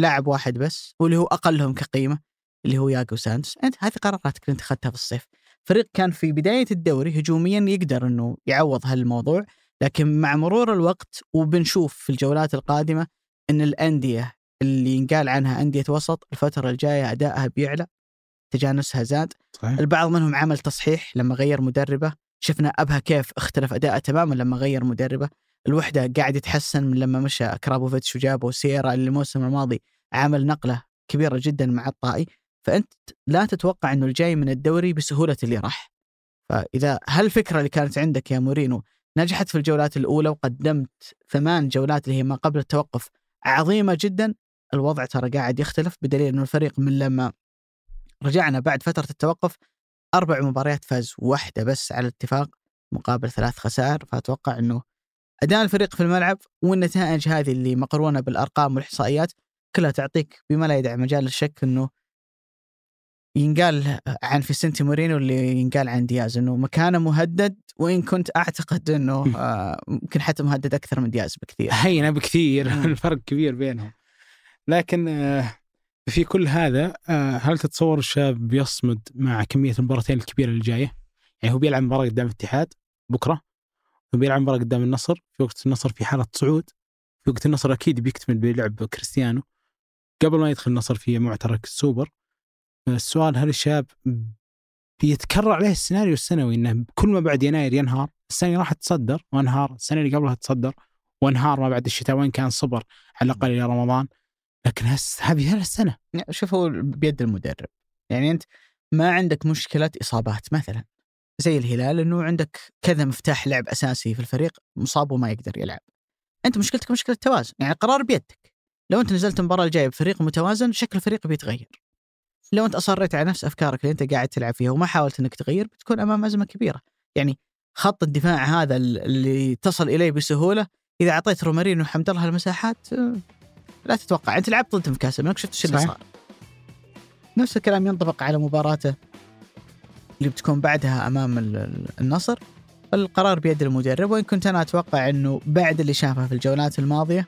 لاعب واحد بس واللي هو أقلهم كقيمة اللي هو ياجو سانتوس. أنت هذه قراراتك اللي أنت أخذتها في الصيف. فريق كان في بداية الدوري هجوميا يقدر إنه يعوض هالموضوع. لكن مع مرور الوقت وبنشوف في الجولات القادمة إن الأندية اللي ينقال عنها أندية وسط الفترة الجاية أدائها بيعلى تجانسها زاد. صحيح. البعض منهم عمل تصحيح لما غير مدربه. شفنا أبها كيف اختلف اداءه تماما لما غير مدربه. الوحدة قاعد يتحسن من لما مشى كرابوفيتش وجابه سيرا اللي الموسم الماضي عمل نقلة كبيرة جدا مع الطائي. فأنت لا تتوقع إنه الجاي من الدوري بسهولة اللي راح. فإذا هالفكرة اللي كانت عندك يا مورينو نجحت في الجولات الأولى وقدمت ثمان جولات اللي هي ما قبل التوقف. عظيمة جدا. الوضع ترى قاعد يختلف بدليل إنه الفريق من لما رجعنا بعد فترة التوقف أربع مباريات فاز واحدة بس على الاتفاق مقابل ثلاث خسائر. فأتوقع إنه أداء الفريق في الملعب والنتائج هذه اللي مقرونه بالأرقام والإحصائيات كلها تعطيك بما لا يدع مجال للشك إنه ينقال عن فيسنتي مورينو اللي ينقال عن دياز إنه مكانه مهدد وإن كنت أعتقد إنه آه، ممكن حتى مهدد أكثر من دياز بكثير هينة بكثير. الفرق كبير بينهم لكن آه، في كل هذا آه، هل تتصور الشاب بيصمد مع كمية المباراتين الكبيرة اللي جاية؟ يعني هو بيلعب مباراة قدام الاتحاد بكرة وبيلعب مباراة قدام النصر في وقت النصر في حالة صعود في وقت النصر أكيد بيكتمل بلعب كريستيانو قبل ما يدخل النصر في معترك السوبر السؤال هل الشاب بيتكرر عليه السيناريو السنوي إنه كل ما بعد يناير ينهار السنة راح تصدر وانهار السنة اللي قبلها تصدر وانهار ما بعد الشتاء وين كان صبر على الأقل إلى رمضان. لكن هس هذه هالسنه يعني شوف هو بيد المدرب. يعني أنت ما عندك مشكلة إصابات مثلا. زي الهلال إنه عندك كذا مفتاح لعب أساسي في الفريق مصاب وما يقدر يلعب. أنت مشكلتك مشكلة توازن يعني القرار بيدك. لو أنت نزلت المباراة الجاية بفريق متوازن شكل الفريق بيتغير. لو انت اصريت على نفس افكارك اللي انت قاعد تلعب فيها وما حاولت انك تغير بتكون امام ازمة كبيرة. يعني خط الدفاع هذا اللي تصل إليه بسهولة إذا أعطيت رومارينو وحمد الله المساحات آه، لا تتوقع. أنت لعبت ضدهم في كاس الملك شفت إيش اللي. صار. نفس الكلام ينطبق على مباراته اللي بتكون بعدها أمام ال- ال- النصر. القرار بيد المدرب وإن كنت أنا أتوقع إنه بعد اللي شافه في الجولات الماضية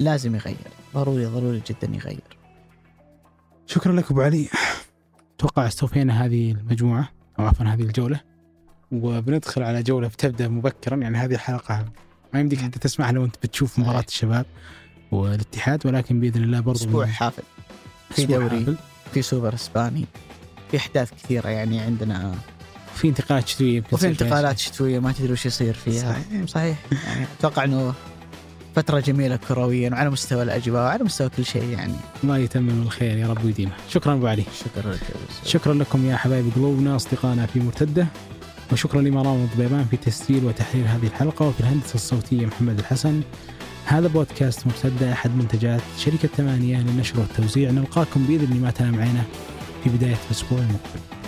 لازم يغير. ضروري ضروري جدا يغير. شكرا لك أبو علي. أتوقع استوفينا هذه المجموعة أو عفوا هذه الجولة. وبندخل على جولة بتبدأ مبكرا يعني هذه الحلقة ما يمديك حتى تسمعها لو أنت بتشوف. مباراة الشباب والاتحاد ولكن بإذن الله برضو أسبوع حافل. في دوري حافل. في سوبر إسباني في أحداث كثيرة يعني عندنا. في انتقالات شتوية وفي انتقالات شتوية ما تدري وش يصير فيها. صحيح. صحيح. يعني أتوقع إنه فترة جميلة كرويا وعلى مستوى الأجواء وعلى مستوى كل شيء يعني. الله يتمم الخير يا رب ويديمه. شكرا أبو علي. شكرا لك يا أبو شكرا لكم يا حبايب قلوبنا أصدقائنا في مرتدة. وشكرا لمرام الضبيبان في تسجيل وتحرير هذه الحلقة وفي الهندسة الصوتية محمد الحسن. هذا بودكاست مرتدة أحد منتجات شركة ثمانية للنشر والتوزيع. نلقاكم بإذن الله ما تنام عينه في بداية الأسبوع المقبل.